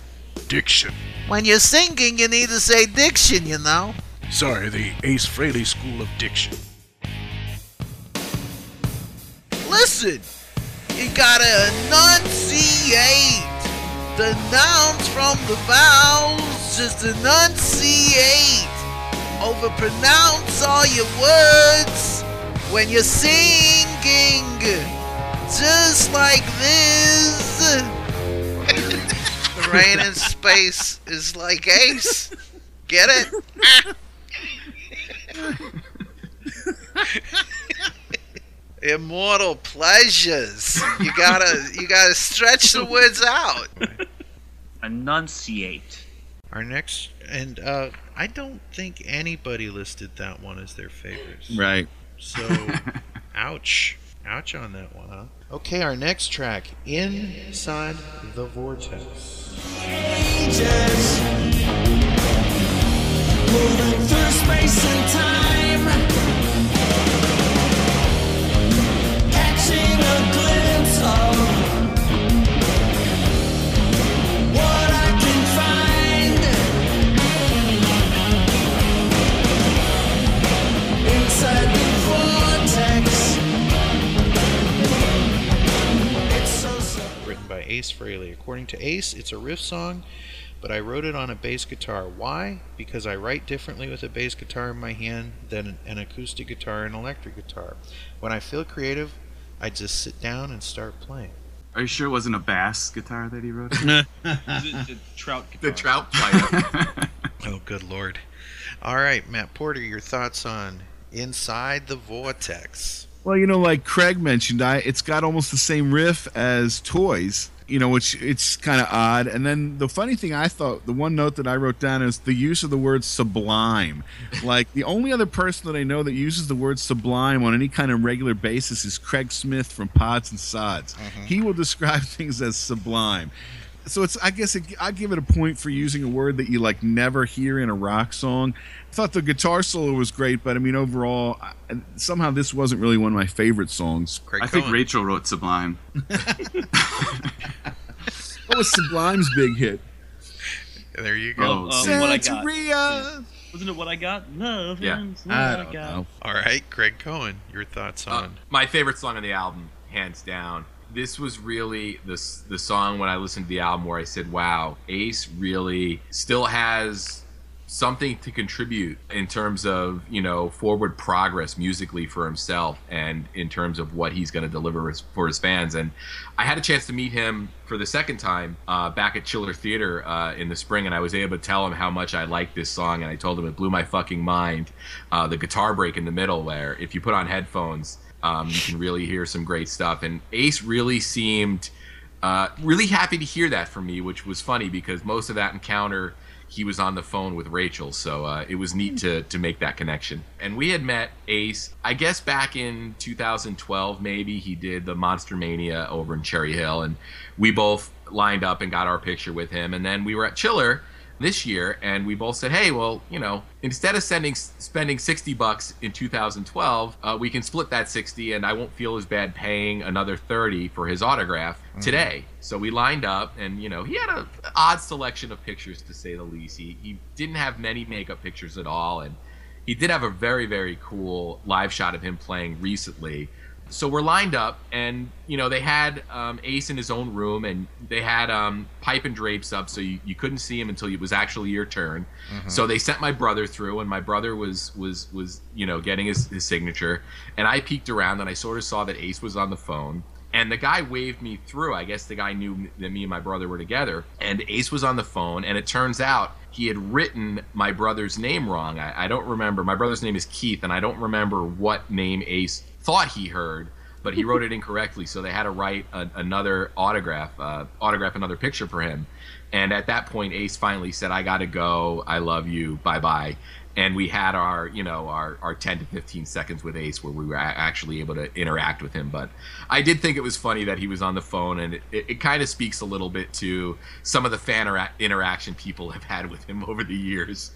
Diction. When you're singing, you need to say diction, you know. Sorry, the Ace Frehley School of Diction. Listen, you gotta enunciate the nouns from the vowels. Just enunciate. Overpronounce all your words when you're singing. Just like this. the rain in space is like Ace. Get it? Immortal pleasures. You gotta you gotta stretch the words out. Enunciate. Our next and uh I don't think anybody listed that one as their favorites. Right. So ouch. Ouch on that one, huh? Okay, our next track, Inside the Vortex. Ace Frehley. According to Ace, it's a riff song, but I wrote it on a bass guitar. Why? Because I write differently with a bass guitar in my hand than an acoustic guitar and electric guitar. When I feel creative, I just sit down and start playing. Are you sure it wasn't a bass guitar that he wrote? the, the trout The trout player. Oh, good lord. All right, Matt Porter, your thoughts on Inside the Vortex? Well, you know, like Craig mentioned, I it's got almost the same riff as Toys. You know, which it's kind of odd. And then the funny thing I thought, the one note that I wrote down is the use of the word sublime. like the only other person that I know that uses the word sublime on any kind of regular basis is Craig Smith from Pods and Sods. Mm-hmm. He will describe things as sublime. So it's I guess it, I give it a point for using a word that you like never hear in a rock song. I thought the guitar solo was great, but I mean overall, I, somehow this wasn't really one of my favorite songs. Craig I think Rachel wrote Sublime. What was Sublime's big hit? There you go. Oh, Um, what I got. Santeria! Wasn't it what I got? Love. Yeah. what I don't got. know. All right, Craig Cohen, your thoughts Uh, on my favorite song on the album, hands down. This was really the the song when I listened to the album where I said, "Wow, Ace really still has something to contribute in terms of you know forward progress musically for himself and in terms of what he's going to deliver for his fans." And I had a chance to meet him for the second time uh, back at Chiller Theater uh, in the spring, and I was able to tell him how much I liked this song, and I told him it blew my fucking mind. Uh, the guitar break in the middle, where if you put on headphones, um, you can really hear some great stuff. And Ace really seemed uh, really happy to hear that from me, which was funny because most of that encounter he was on the phone with Rachel, so uh, it was neat to to make that connection. And we had met Ace, I guess back in 2012, maybe he did the Monster Mania over in Cherry Hill, and we both lined up and got our picture with him. And then we were at Chiller this year, and we both said, "Hey, well, you know, instead of sending spending 60 bucks in 2012, uh, we can split that 60, and I won't feel as bad paying another 30 for his autograph today." So we lined up, and you know, he had a odd selection of pictures to say the least. He he didn't have many makeup pictures at all, and he did have a very very cool live shot of him playing recently so we're lined up and you know they had um, ace in his own room and they had um, pipe and drapes up so you, you couldn't see him until it was actually your turn. So they sent my brother through and my brother was was was you know getting his, his signature and i peeked around and i sort of saw that ace was on the phone and the guy waved me through. I guess the guy knew that me and my brother were together and ace was on the phone and it turns out he had written my brother's name wrong. I, I don't remember. My brother's name is keith and i don't remember what name ace thought he heard, but he wrote it incorrectly. So they had to write a, another autograph, uh, autograph another picture for him. And at that point, Ace finally said, "I got to go. I love you. Bye bye." and we had our you know our, our 10 to 15 seconds with ace where we were actually able to interact with him but i did think it was funny that he was on the phone and it, it, it kind of speaks a little bit to some of the fan intera- interaction people have had with him over the years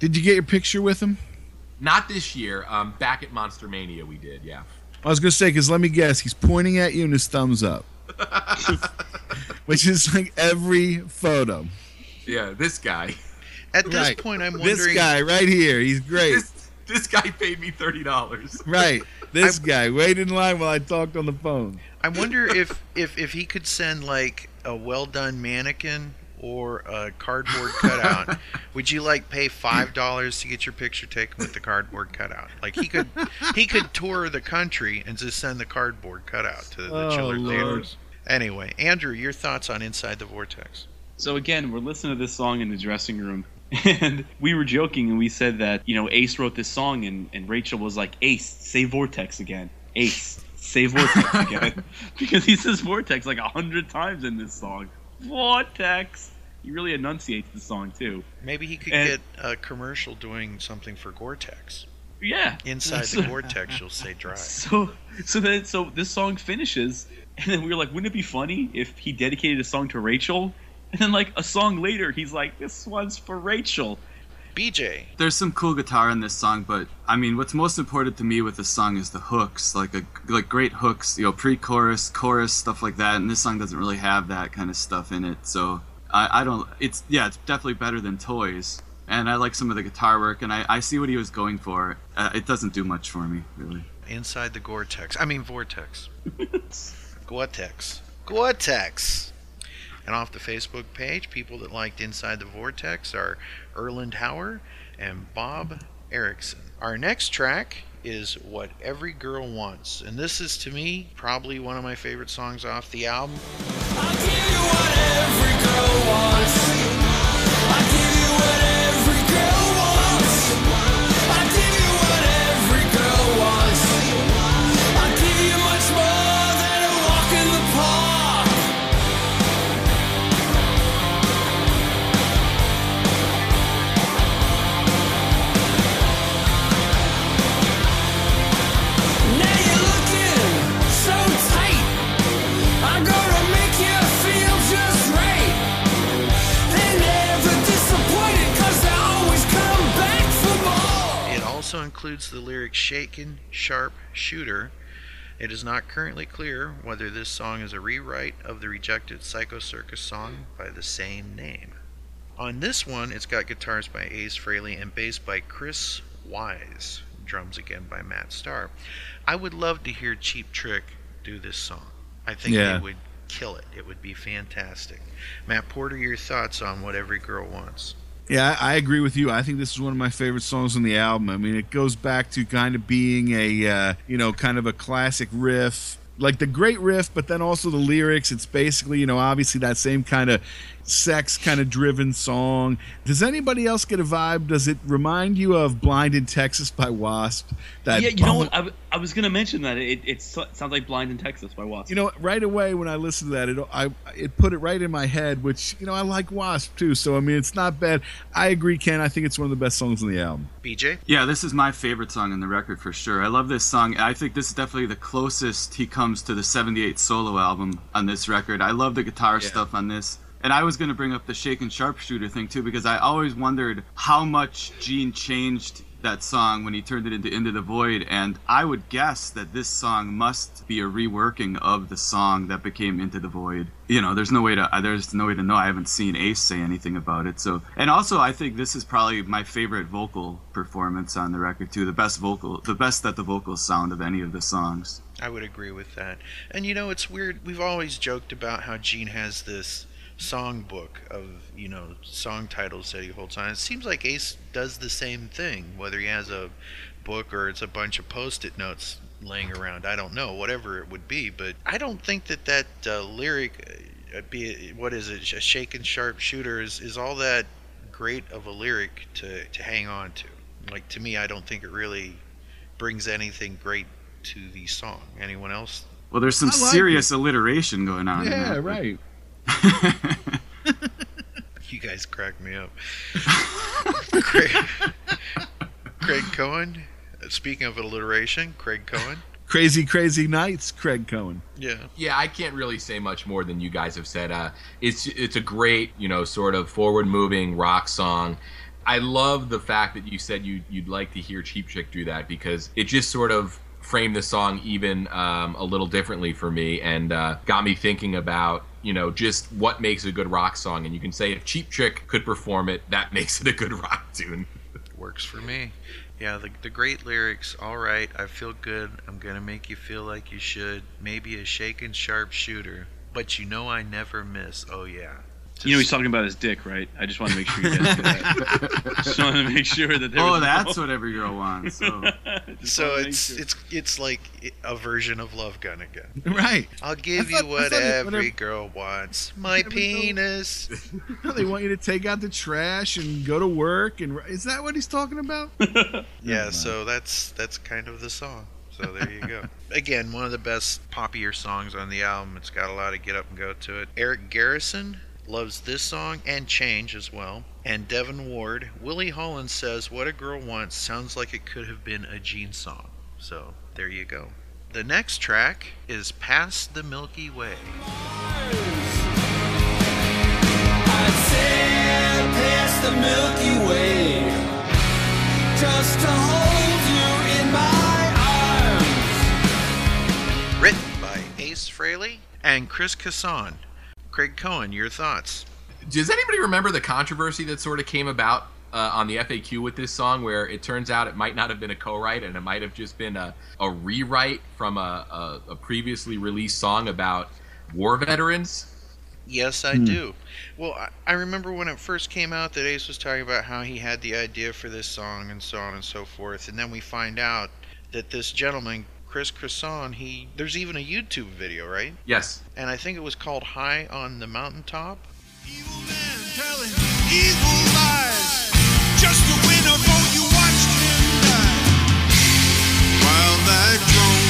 Did you get your picture with him? Not this year um, back at monster mania we did yeah I was gonna say because let me guess, he's pointing at you and his thumbs up, which is like every photo. yeah this guy At this Right. point, I'm wondering. This guy right here, he's great. this, this guy paid me $30 Right, this guy waited in line while I talked on the phone. I wonder if, if if he could send like a well done mannequin or a cardboard cutout. would you like pay five dollars to get your picture taken with the cardboard cutout? Like he could he could tour the country and just send the cardboard cutout to the Oh, Chiller Lord. theaters. Anyway, Andrew, your thoughts on Inside the Vortex? So again, we're listening to this song in the dressing room, and we were joking, and we said that you know Ace wrote this song, and, and Rachel was like, "Ace, say Vortex again, Ace, say Vortex again," because he says Vortex like a hundred times in this song. Vortex. He really enunciates the song too. Maybe he could And- get a commercial doing something for Gore-Tex. Yeah. Inside So- the Gore-Tex, you'll say dry. So so then so this song finishes, and then we were like, wouldn't it be funny if he dedicated a song to Rachel, and then like a song later, he's like, this one's for Rachel. BJ, There's some cool guitar in this song, but I mean, what's most important to me with this song is the hooks, like a like great hooks, you know, pre-chorus, chorus, stuff like that. And this song doesn't really have that kind of stuff in it, so I, I don't. It's yeah, it's definitely better than Toys, and I like some of the guitar work, and I, I see what he was going for. Uh, it doesn't do much for me, really. Inside the Gore-Tex. I mean Vortex. Gore-Tex. Gore-Tex. And off the Facebook page, people that liked Inside the Vortex are Erland Hauer and Bob Erickson. Our next track is What Every Girl Wants. And this is, to me, probably one of my favorite songs off the album. What every girl wants. Includes the lyric Shaken, Sharp, Shooter. It is not currently clear whether this song is a rewrite of the rejected Psycho Circus song by the same name. On this one, it's got guitars by Ace Frehley and bass by Chris Wyse, drums again by Matt Starr. I would love to hear Cheap Trick do this song. I think Yeah. they would kill it. It would be fantastic. Matt Porter, your thoughts on What Every Girl Wants? Yeah, I, agree with you. I think this is one of my favorite songs on the album. I mean, it goes back to kind of being a, uh, you know, kind of a classic riff, like the great riff, but then also the lyrics. It's basically, you know, obviously that same kind of sex kind of driven song. Does anybody else get a vibe? Does it remind you of Blind in Texas by Wasp? That yeah, you know bum- what? I, w- I was gonna mention that it, it so- sounds like "Blind in Texas" by Wasp. You know, right away when I listened to that, it I it put it right in my head. Which you know, I like Wasp too, so I mean, it's not bad. I agree, Ken. I think it's one of the best songs on the album. BJ? Yeah, this is my favorite song on the record for sure. I love this song. I think this is definitely the closest he comes to the 78 solo album on this record. I love the guitar stuff on this. And I was going to bring up the Shaken Sharpshooter thing too because I always wondered how much Gene changed that song when he turned it into Into the Void and I would guess that this song must be a reworking of the song that became Into the Void. You know, there's no way to there's no way to know. I haven't seen Ace say anything about it. So, and also I think this is probably my favorite vocal performance on the record too. The best vocal, the best that the vocals sound of any of the songs. I would agree with that. And you know, it's weird. We've always joked about how Gene has this songbook of, you know, song titles that he holds on. It seems like Ace does the same thing, whether he has a book or it's a bunch of post it notes laying around. I don't know, whatever it would be. But I don't think that that uh, lyric, uh, be what is it, a shaken sharp shooter, is, is all that great of a lyric to, to hang on to. Like, to me, I don't think it really brings anything great to the song. Anyone else? Well, there's some like serious alliteration going on. Yeah, right. You guys crack me up. Great. Craig Cohen. uh, Speaking of alliteration, Craig Cohen. Crazy Crazy Nights, Craig Cohen. Yeah. Yeah, I can't really say much more than you guys have said. Uh, it's it's a great, you know, sort of forward moving rock song. I love the fact that you said you you'd like to hear Cheap Trick do that because it just sort of framed the song even um, a little differently for me and uh, got me thinking about you know just what makes a good rock song. And you can say if Cheap Trick could perform it, that makes it a good rock tune. Works for me. Yeah, the, the great lyrics. All right, I feel good. I'm going to make you feel like you should. Maybe a shaken sharp shooter. But you know I never miss. Oh, yeah. You know he's talking about his dick, right? I just want to make sure you guys get that. just want to make sure that there Oh, was that's no- what every girl wants. So So it's sure. it's it's like a version of Love Gun again. Right. I'll give I you what thought every whatever- girl wants. My Every girl- penis. they want you to take out the trash and go to work. And is that what he's talking about? Yeah, so that's that's kind of the song. So there you go. Again, one of the best poppier songs on the album. It's got a lot of get up and go to it. Eric Garrison loves this song and Change as well. And Devin Ward, Willie Holland says, "What a Girl Wants" sounds like it could have been a Gene song. So there you go. The next track is "Past the Milky Way." I'd sail past the Milky Way just to hold you in my arms. Written by Ace Frehley and Chris Casson. Craig Cohen, your thoughts? Does anybody remember the controversy that sort of came about uh, on the FAQ with this song, where it turns out it might not have been a co-write and it might have just been a, a rewrite from a, a, a previously released song about war veterans? Yes, I do. Well, I, I remember when it first came out that Ace was talking about how he had the idea for this song and so on and so forth, and then we find out that this gentleman, Chris Cresson, he there's even a YouTube video, right? Yes. And I think it was called "High on the Mountaintop." Evil man telling evil lies just to win a vote. You watched him die while that drone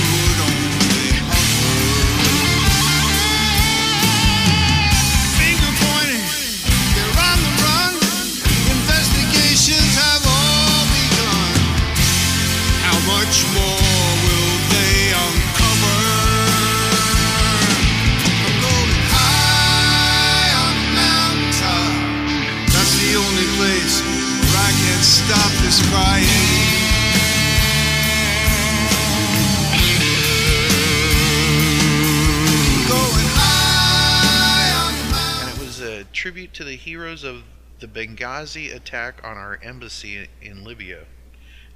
tribute to the heroes of the Benghazi attack on our embassy in Libya.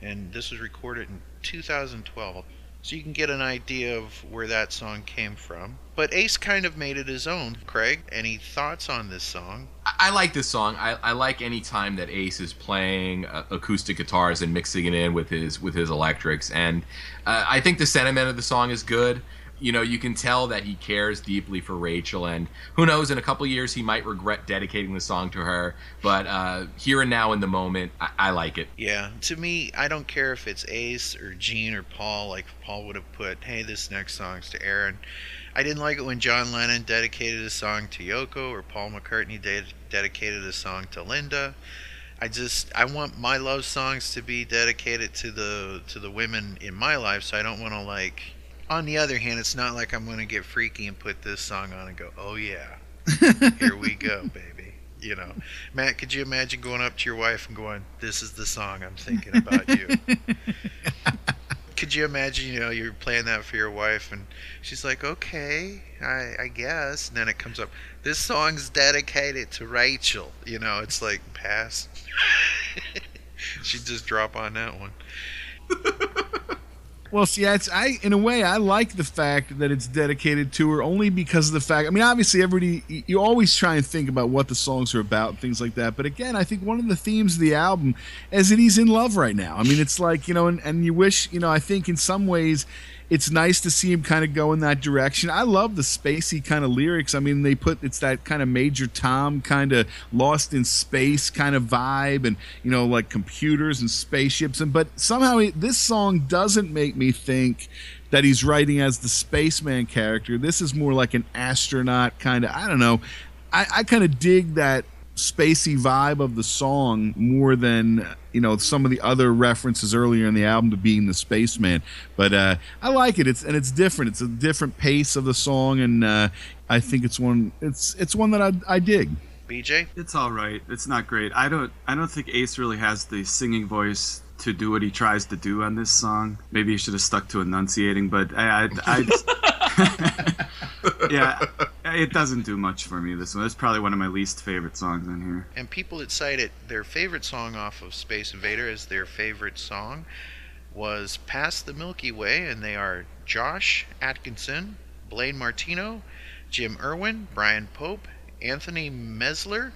And this was recorded in 2012. So you can get an idea of where that song came from. But Ace kind of made it his own. Craig, any thoughts on this song? I, like this song. I, I like any time that Ace is playing uh, acoustic guitars and mixing it in with his with his electrics, and uh, I think the sentiment of the song is good. You know, you can tell that he cares deeply for Rachel, and who knows, in a couple years he might regret dedicating the song to her. But uh, here and now, in the moment, I, I like it. Yeah, to me, I don't care if it's Ace or Gene or Paul. Like Paul would have put, "Hey, this next song's to Aaron." I didn't like it when John Lennon dedicated a song to Yoko or Paul McCartney de- dedicated a song to Linda. I just I want my love songs to be dedicated to the to the women in my life, so I don't want to like. On the other hand, it's not like I'm going to get freaky and put this song on and go, "Oh yeah, here we go, baby." You know, Matt, could you imagine going up to your wife and going, "This is the song I'm thinking about you"? could you imagine, you know, you're playing that for your wife and she's like, "Okay, I, I guess," and then it comes up, "This song's dedicated to Rachel." You know, it's like pass. She'd just drop on that one. Well, see, it's I in a way I like the fact that it's dedicated to her only because of the fact. I mean, obviously, everybody you always try and think about what the songs are about, and things like that. But again, I think one of the themes of the album is that he's in love right now. I mean, it's like you know, and, and you wish you know. I think in some ways. It's nice to see him kind of go in that direction. I love the spacey kind of lyrics. I mean, they put it's that kind of Major Tom kind of lost in space kind of vibe, and you know, like computers and spaceships. And but somehow he, this song doesn't make me think that he's writing as the spaceman character. This is more like an astronaut kind of. I don't know. I, I kind of dig that spacey vibe of the song more than you know some of the other references earlier in the album to being the spaceman. But uh, I like it. It's and it's different. It's a different pace of the song, and uh, I think it's one. It's it's one that I, I dig. BJ? It's all right. It's not great. I don't. I don't think Ace really has the singing voice to do what he tries to do on this song. Maybe he should have stuck to enunciating, but I. I, I yeah, it doesn't do much for me. This one. It's probably one of my least favorite songs on here. And people that cited their favorite song off of Space Invader as their favorite song was Past the Milky Way, and they are Josh Atkinson, Blaine Martino, Jim Irwin, Brian Pope, Anthony Mesler,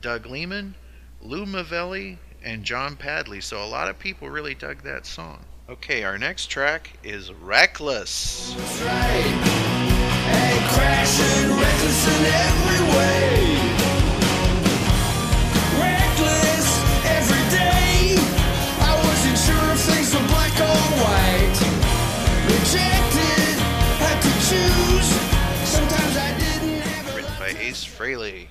Doug Lehman, Lou Mavelli, and John Padley. So a lot of people really dug that song. Okay, our next track is Reckless. Hey, crashing, reckless in every way. Reckless every day. I wasn't sure if things were black or white. Rejected, had to choose. Sometimes I didn't have a Written by Ace Frehley.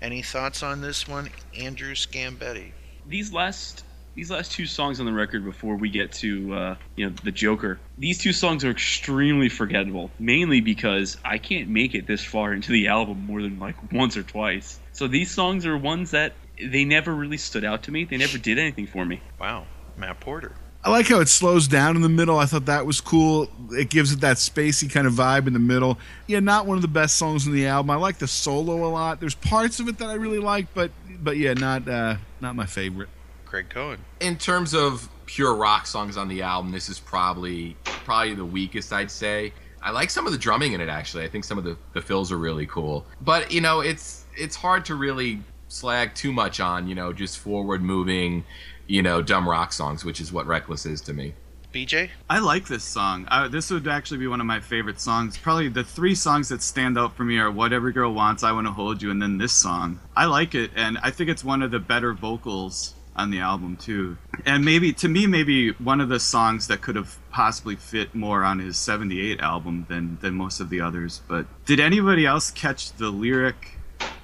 Any thoughts on this one, Andrew Scambetti? These last these last two songs on the record before we get to uh, you know the Joker. These two songs are extremely forgettable, mainly because I can't make it this far into the album more than like once or twice. So these songs are ones that they never really stood out to me. They never did anything for me. Wow, Matt Porter. I like how it slows down in the middle. I thought that was cool. It gives it that spacey kind of vibe in the middle. Yeah, not one of the best songs in the album. I like the solo a lot. There's parts of it that I really like, but but yeah, not uh, not my favorite. Craig Cohen. in terms of pure rock songs on the album, this is probably probably the weakest I'd say. I like some of the drumming in it actually. I think some of the, the fills are really cool. But you know, it's it's hard to really slag too much on, you know, just forward moving, you know, dumb rock songs, which is what Reckless is to me. BJ? I like this song. Uh, this would actually be one of my favorite songs. Probably the three songs that stand out for me are "What Every Girl Wants," "I Want to Hold You," and then this song. I like it, and I think it's one of the better vocals on the album too. And maybe to me, maybe one of the songs that could have possibly fit more on his '78 album than than most of the others. But did anybody else catch the lyric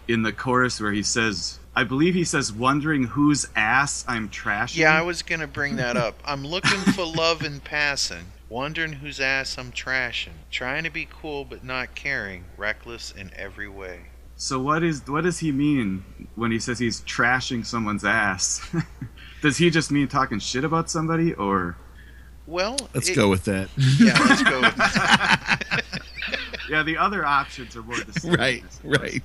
in the chorus where he says? I believe he says, "Wondering whose ass I'm trashing." Yeah, I was gonna bring that up. I'm looking for love in passing, wondering whose ass I'm trashing, trying to be cool but not caring, reckless in every way. So what is what does he mean when he says he's trashing someone's ass? does he just mean talking shit about somebody or Well, Let's it- go with that. Yeah, let's go with Yeah, the other options are more distinct. right, right.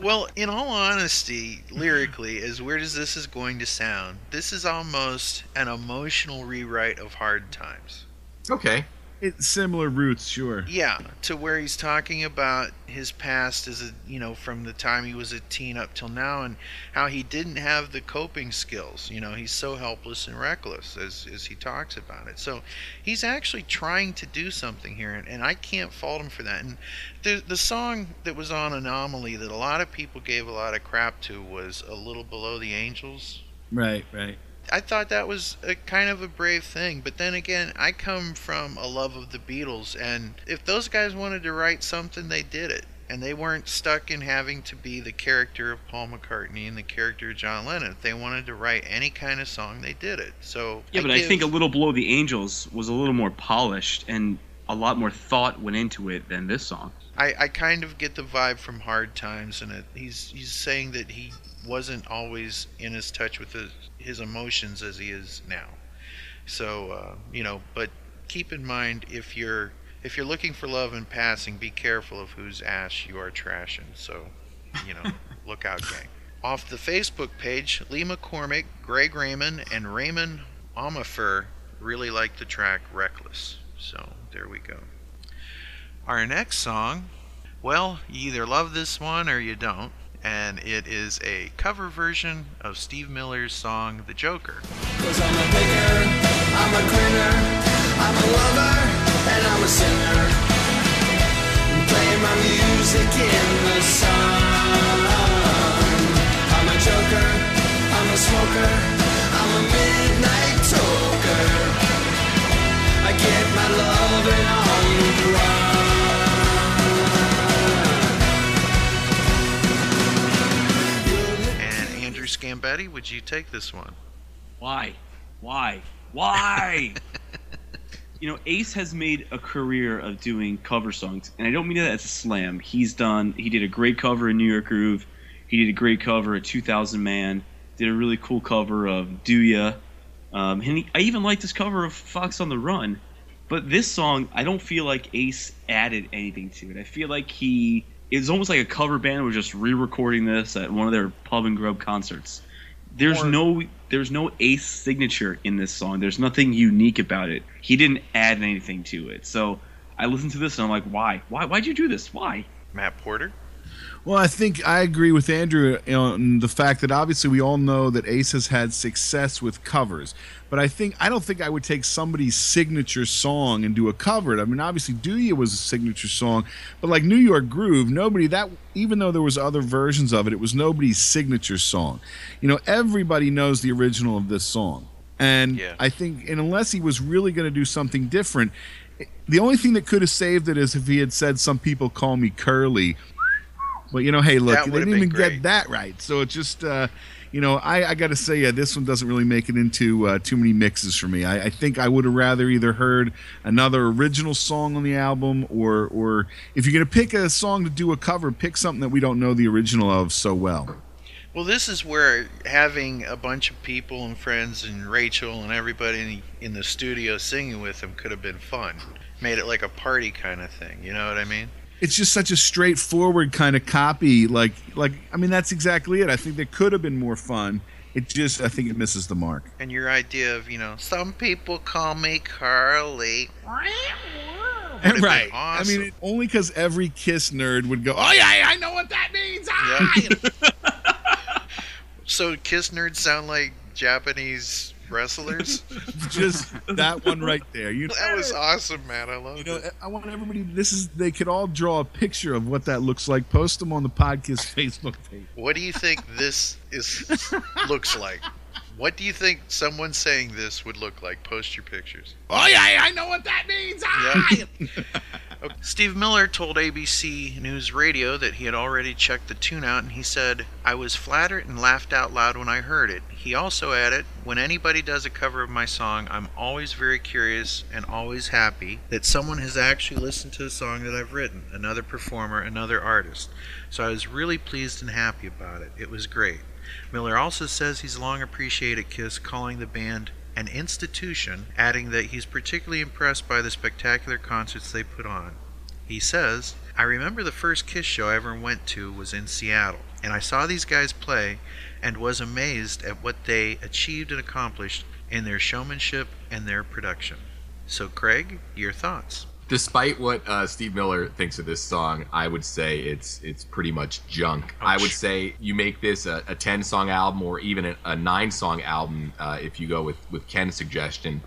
Well, in all honesty, mm-hmm. lyrically, as weird as this is going to sound, this is almost an emotional rewrite of Hard Times. Okay. It's similar roots, sure. Yeah, to where he's talking about his past as a, you know, from the time he was a teen up till now and how he didn't have the coping skills. You know, he's so helpless and reckless as, as he talks about it. So he's actually trying to do something here, and, and I can't fault him for that. And the, the song that was on Anomaly that a lot of people gave a lot of crap to was A Little Below the Angels. Right, right. I thought that was a kind of a brave thing, but then again, I come from a love of the Beatles, and if those guys wanted to write something, they did it. And they weren't stuck in having to be the character of Paul McCartney and the character of John Lennon. If they wanted to write any kind of song, they did it. So Yeah, but I think a little below the angels was a little more polished and a lot more thought went into it than this song. I, I kind of get the vibe from Hard Times, and it, he's he's saying that he wasn't always in as touch with his, his emotions as he is now. So uh, you know, but keep in mind if you're if you're looking for love in passing, be careful of whose ass you are trashing. So you know, look out, gang. Off the Facebook page, Lee McCormick, Greg Raymond, and Raymond Omifer really like the track "Reckless." So there we go. Our next song, well, you either love this one or you don't, and it is a cover version of Steve Miller's song "The Joker." Cause I'm a I'm a grinner, I'm a lover, and I'm a sinner. Playing my music in the sun. I'm a joker, I'm a smoker, I'm a midnight toker. I get my on the run. Betty, would you take this one? Why? Why? Why? you know, Ace has made a career of doing cover songs, and I don't mean that as a slam. He's done. He did a great cover of New York Groove. He did a great cover of 2000 Man. Did a really cool cover of Do Ya. Um, and he, I even like this cover of Fox on the Run. But this song, I don't feel like Ace added anything to it. I feel like he it's almost like a cover band was just re-recording this at one of their pub and grub concerts. There's Or- no there's no Ace signature in this song. There's nothing unique about it. He didn't add anything to it. So I listened to this and I'm like, why? Why? Why'd you do this? Why? Matt Porter? Well, I think I agree with Andrew on the fact that obviously we all know that Ace has had success with covers, but I think I don't think I would take somebody's signature song and do a cover. I mean, obviously, "Do Ya" was a signature song, but like "New York Groove," nobody that even though there was other versions of it, it was nobody's signature song. You know, everybody knows the original of this song, and Yeah. I think, and unless he was really going to do something different. The only thing that could have saved it is if he had said, "Some people call me Curly," But you know, hey, look, they didn't even been get that right. So it just, uh, you know, I, I got to say, yeah, this one doesn't really make it into uh, too many mixes for me. I, I think I would have rather either heard another original song on the album, or, or if you're gonna pick a song to do a cover, pick something that we don't know the original of so well. Well, this is where having a bunch of people and friends and Rachel and everybody in, in the studio singing with them could have been fun. Made it like a party kind of thing. You know what I mean? It's just such a straightforward kind of copy. Like, like I mean, that's exactly it. I think there could have been more fun. It just, I think it misses the mark. And your idea of, you know, some people call me Carly. Would've been right. I mean, only because every Kiss nerd would go, "Oh yeah, yeah, I know what that means." Ah! Yeah. so Kiss nerds sound like Japanese wrestlers. just that one right there. You know, that was awesome, man. I love You know, it. I want everybody. This is. They could all draw a picture of what that looks like. Post them on the podcast Facebook page. What do you think this is looks like? What do you think someone saying this would look like? Post your pictures. Oh yeah, I know what that means. Ah! Steve Miller told ABC News Radio that he had already checked the tune out and he said, I was flattered and laughed out loud when I heard it. He also added, When anybody does a cover of my song, I'm always very curious and always happy that someone has actually listened to the song that I've written, another performer, another artist. So I was really pleased and happy about it. It was great. Miller also says he's long appreciated Kiss calling the band an institution, adding that he's particularly impressed by the spectacular concerts they put on. He says, I remember the first Kiss show I ever went to was in Seattle, and I saw these guys play and was amazed at what they achieved and accomplished in their showmanship and their production. So, Craig, your thoughts? Despite what uh, Steve Miller thinks of this song, I would say it's it's pretty much junk. I would say you make this a, a ten song album or even a, a nine song album. Uh, if you go with with Ken's suggestion,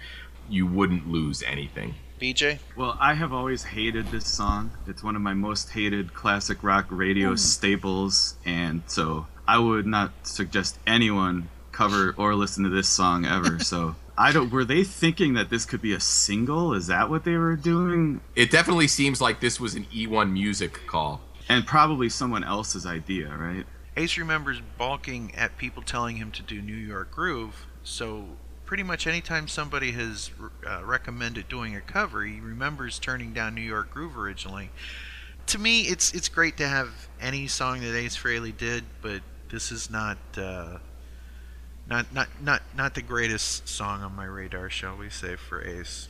you wouldn't lose anything. BJ? Well, I have always hated this song. It's one of my most hated classic rock radio staples, and so I would not suggest anyone cover or listen to this song ever. So I don't. Were they thinking that this could be a single? Is that what they were doing? It definitely seems like this was an E1 music call. And probably someone else's idea, right? Ace remembers balking at people telling him to do New York Groove, so pretty much anytime somebody has uh, recommended doing a cover, he remembers turning down New York Groove originally. To me, it's it's great to have any song that Ace Frehley did, but this is not uh, not not not not the greatest song on my radar, shall we say, for Ace.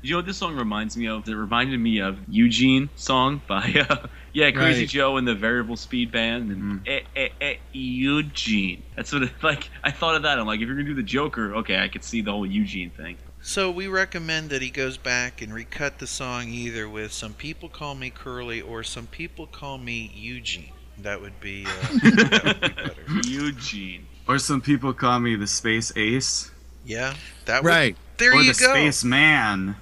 You know what this song reminds me of? It reminded me of Eugene song by uh, yeah Crazy Right. Joe and the Variable Speed Band and eh, eh, eh, Eugene. That's what it, like I thought of that. I'm like, if you're gonna do the Joker, okay, I could see the whole Eugene thing. So we recommend that he goes back and recut the song either with "Some people call me Curly" or "Some people call me Eugene." That would be, uh, that would be better. Eugene. Or some people call me the Space Ace. Yeah, that would, Right. There or you the go. Space Man.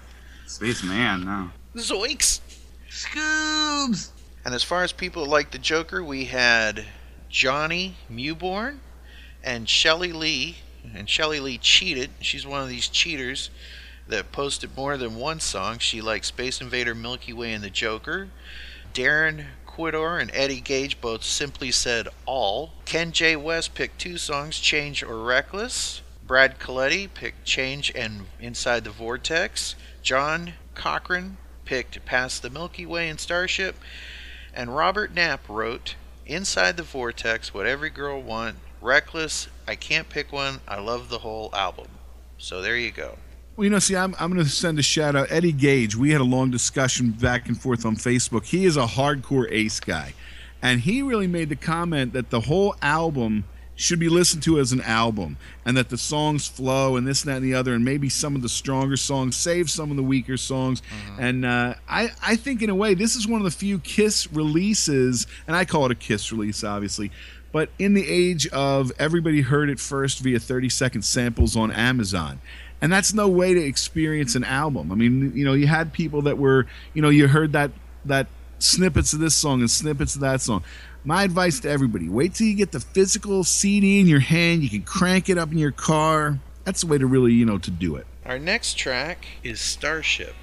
Space Man, no. Zoinks! Scoobs. And as far as people like the Joker, we had Johnny Mewborn and Shelley Lee. And Shelley Lee cheated. She's one of these cheaters that posted more than one song. She liked Space Invader, Milky Way, and the Joker. Darren Ecuador and Eddie Gage both simply said all. Ken J. West picked two songs, Change or Reckless. Brad Coletti picked Change and Inside the Vortex. John Cochran picked Past the Milky Way and Starship. And Robert Knapp wrote Inside the Vortex, What Every Girl Want, Reckless, I Can't Pick One, I Love the Whole Album. So there you go. Well, you know, see, I'm, I'm going to send a shout out. Eddie Gage, we had a long discussion back and forth on Facebook. He is a hardcore Ace guy. And he really made the comment that the whole album should be listened to as an album and that the songs flow and this and that and the other and maybe some of the stronger songs save some of the weaker songs and uh, I, I think in a way this is one of the few kiss releases and i call it a kiss release obviously but in the age of everybody heard it first via 30 second samples on amazon and that's no way to experience an album. I mean you know you had people that were you know you heard that that snippets of this song and snippets of that song. My advice to everybody wait till you get the physical cd in your hand you can crank it up in your car. That's the way to really you know to do it. Our next track is Starship.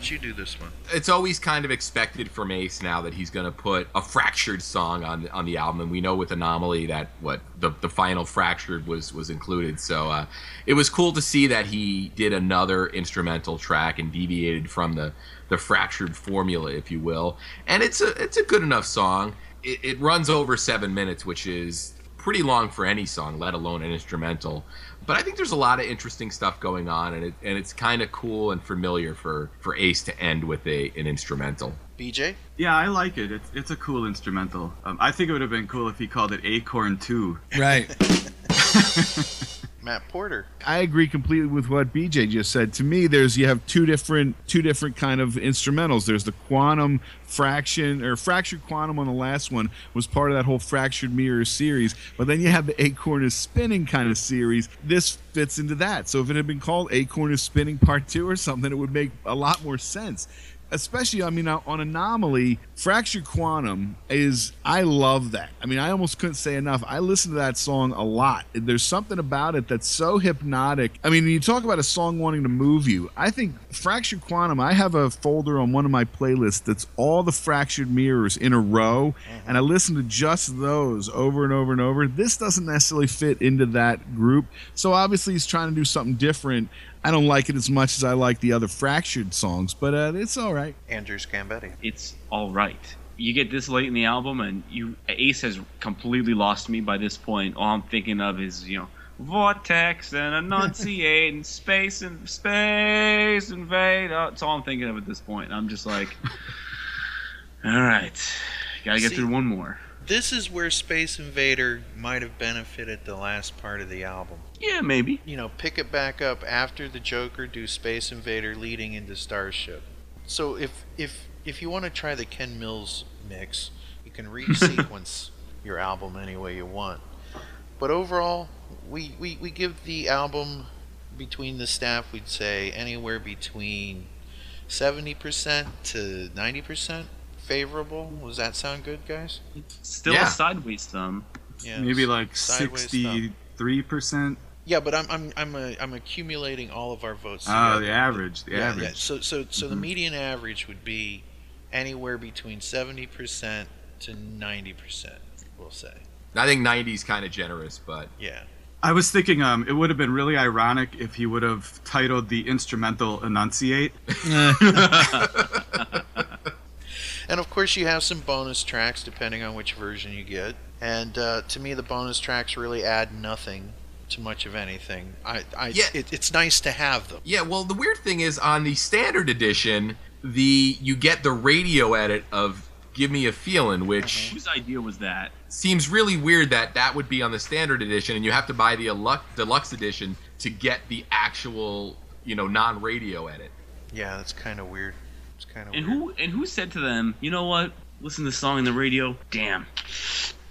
Let you do this one. it's always kind of expected from Ace now that he's going to put a fractured song on on the album, and we know with Anomaly that what the the final fractured was was included. So uh, it was cool to see that he did another instrumental track and deviated from the the fractured formula, if you will. And it's a it's a good enough song. It, it runs over seven minutes, which is pretty long for any song, let alone an instrumental. But I think there's a lot of interesting stuff going on, and it, and it's kind of cool and familiar for, for Ace to end with a an instrumental. BJ? Yeah, I like it. It's it's a cool instrumental. Um, I think it would have been cool if he called it Acorn Two. right Matt Porter. I agree completely with what BJ just said. To me, there's you have two different two different kind of instrumentals. There's the quantum fraction or fractured quantum on the last one was part of that whole fractured mirror series. But then you have the acorn is spinning kind of series. This fits into that. So if it had been called Acorn is spinning part two or something, it would make a lot more sense. Especially, I mean, on Anomaly, Fractured Quantum is, I love that. I mean, I almost couldn't say enough. I listen to that song a lot. There's something about it that's so hypnotic. I mean, you talk about a song wanting to move you. I think Fractured Quantum, I have a folder on one of my playlists that's all the fractured mirrors in a row, mm-hmm. and I listen to just those over and over and over. This doesn't necessarily fit into that group. So obviously, he's trying to do something different. I don't like it as much as I like the other fractured songs, but uh, it's all right. Andrew Scambetti. it's all right. You get this late in the album, and you Ace has completely lost me by this point. All I'm thinking of is you know vortex and enunciate and space and space invade. Uh, That's all I'm thinking of at this point. I'm just like, all right, gotta get See- through one more. This is where Space Invader might have benefited the last part of the album. Yeah, maybe. You know, pick it back up after the Joker, do Space Invader leading into Starship. So if if if you want to try the Ken Mills mix, you can resequence your album any way you want. But overall, we, we, we give the album between the staff, we'd say anywhere between 70% to 90% favorable. Does that sound good, guys? Still Yeah. a sideways thumb. Yeah. Maybe like sixty-three percent. Yeah, but I'm I'm I'm uh, I'm accumulating all of our votes. Oh, together. the average. The yeah, average. yeah. So so so the Mhm. median average would be anywhere between seventy percent to ninety percent. We'll say. I think 90's kind of generous, but Yeah. I was thinking, um, it would have been really ironic if he would have titled the instrumental "Enunciate." And of course, you have some bonus tracks depending on which version you get. And uh, to me, the bonus tracks really add nothing to much of anything. I, I Yeah. it, it's nice to have them. yeah. Well, the weird thing is on the standard edition, the you get the radio edit of Give Me a Feeling, which Whose idea was that? seems really weird that that would be on the standard edition and you have to buy the elu- deluxe edition to get the actual, you know, non-radio edit. Yeah, that's kind of weird. It's kind of And weird. who and who said to them, you know what? Listen to the song in the radio. Damn,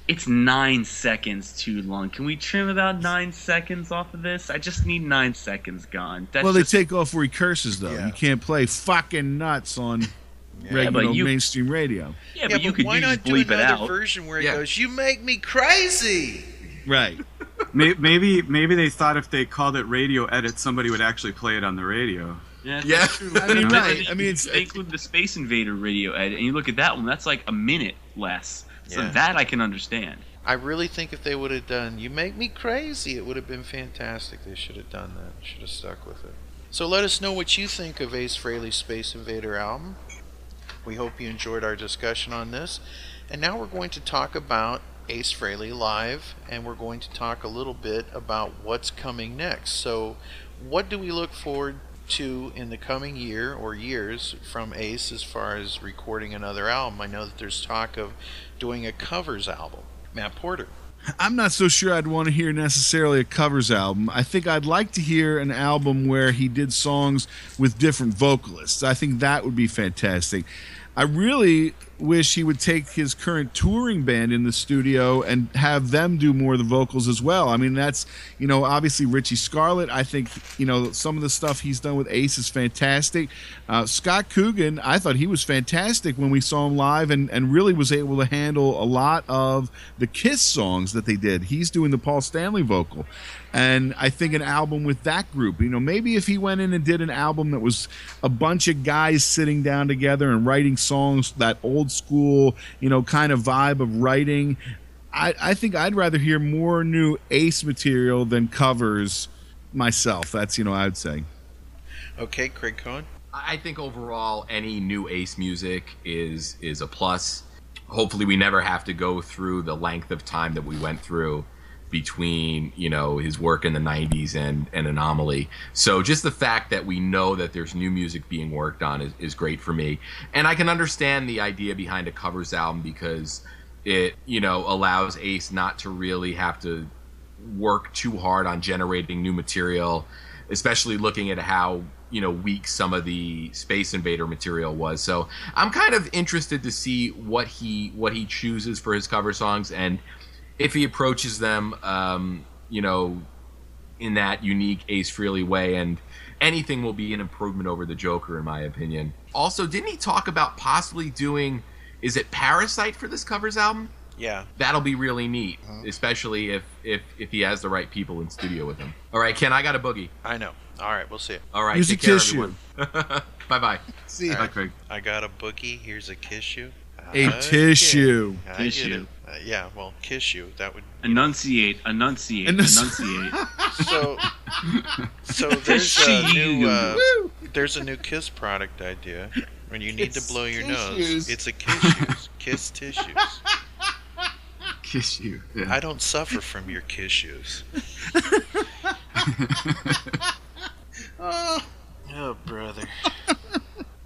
it's nine seconds too long. Can we trim about nine seconds off of this? I just need nine seconds gone. That's well, they just- take off where he curses, though. Yeah. You can't play fucking nuts on regular but you- mainstream radio. yeah, but you could why you not just do bleep it another out. version where it Yeah. goes, "You make me crazy"? Right. Maybe maybe they thought if they called it radio edit, somebody would actually play it on the radio. Yeah, Yeah. true. I mean, right. I mean, it's- they include the Space Invader radio edit, and you look at that one. That's like a minute less. So Yeah. that I can understand. I really think if they would have done "You Make Me Crazy," it would have been fantastic. They should have done that. Should have stuck with it. So let us know what you think of Ace Frehley's Space Invader album. We hope you enjoyed our discussion on this. And now we're going to talk about Ace Frehley live, and we're going to talk a little bit about what's coming next. So, what do we look forward to in the coming year or years from Ace as far as recording another album? I know that there's talk of doing a covers album. Matt Porter. I'm not so sure I'd want to hear necessarily a covers album. I think I'd like to hear an album where he did songs with different vocalists. I think that would be fantastic. I really wish he would take his current touring band in the studio and have them do more of the vocals as well. I mean, that's, you know, obviously Richie Scarlett. I think, you know, some of the stuff he's done with Ace is fantastic. Uh, Scott Coogan, I thought he was fantastic when we saw him live and, and really was able to handle a lot of the Kiss songs that they did. He's doing the Paul Stanley vocal. And I think an album with that group, you know, maybe if he went in and did an album that was a bunch of guys sitting down together and writing songs, that old school, you know, kind of vibe of writing, I, I think I'd rather hear more new Ace material than covers myself. That's, you know, I'd say. Okay, Craig Cohen. I think overall, any new Ace music is is a plus. Hopefully, we never have to go through the length of time that we went through between you know his work in the 90s and and anomaly. So just the fact that we know that there's new music being worked on is, is great for me. And i can understand the idea behind a covers album because it you know allows ace not to really have to work too hard on generating new material especially looking at how you know weak some of the space invader material was. So i'm kind of interested to see what he what he chooses for his cover songs and if he approaches them um, you know in that unique ace Frehley way and anything will be an improvement over the joker in my opinion also didn't he talk about possibly doing is it parasite for this covers album Yeah. that'll be really neat Uh-huh. especially if if if he has the right people in studio with him all right ken i got a boogie I know. All right, we'll see it. all right Here's a take care kiss you. bye bye See, you, Bye, Craig. I got a boogie. Here's a kiss you. a Okay. tissue. I get Tissue. It. Uh, yeah, well, kiss you. That would. Enunciate, enunciate, enunciate. So, so there's a new uh, there's a new kiss product idea. When you need to blow your nose, it's a kiss kiss tissues. Kiss you. Yeah. I don't suffer from your kissues. oh, brother.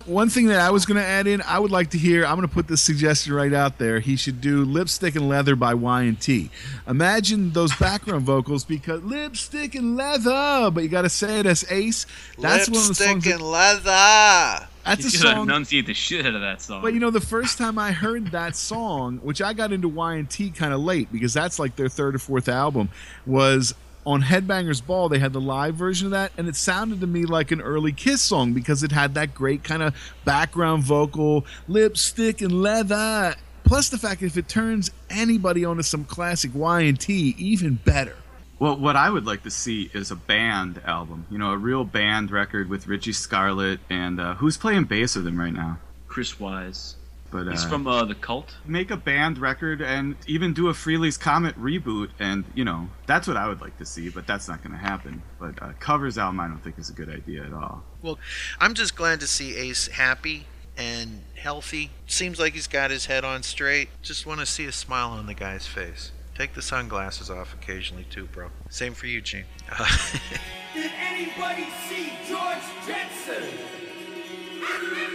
One thing that I was going to add in, I would like to hear. I'm going to put this suggestion right out there. He should do "Lipstick and Leather" by Y&T. Imagine those background vocals because lipstick and leather, but you got to say it as Ace. That's one of the Lipstick songs. and That, leather. that's You a should song. enunciate the shit out of that song. But you know, the first time I heard that song, which I got into Y&T kind of late because that's like their third or fourth album, was on Headbangers Ball. They had the live version of that, and it sounded to me like an early Kiss song because it had that great kind of background vocal, lipstick and leather. Plus the fact that if it turns anybody onto some classic Y&T, even better. Well, what I would like to see is a band album. You know, a real band record with Richie Scarlett and uh, who's playing bass with him right now. Chris Wyse. But uh, He's from uh, the Cult. make a band record and even do a Frehley's Comet reboot, and you know that's what I would like to see. But that's not going to happen. But uh, covers album, I don't think is a good idea at all. Well, I'm just glad to see Ace happy and healthy. Seems like he's got his head on straight. Just want to see a smile on the guy's face. Take the sunglasses off occasionally too, bro. Same for you, Gene. Did anybody see George Jetson?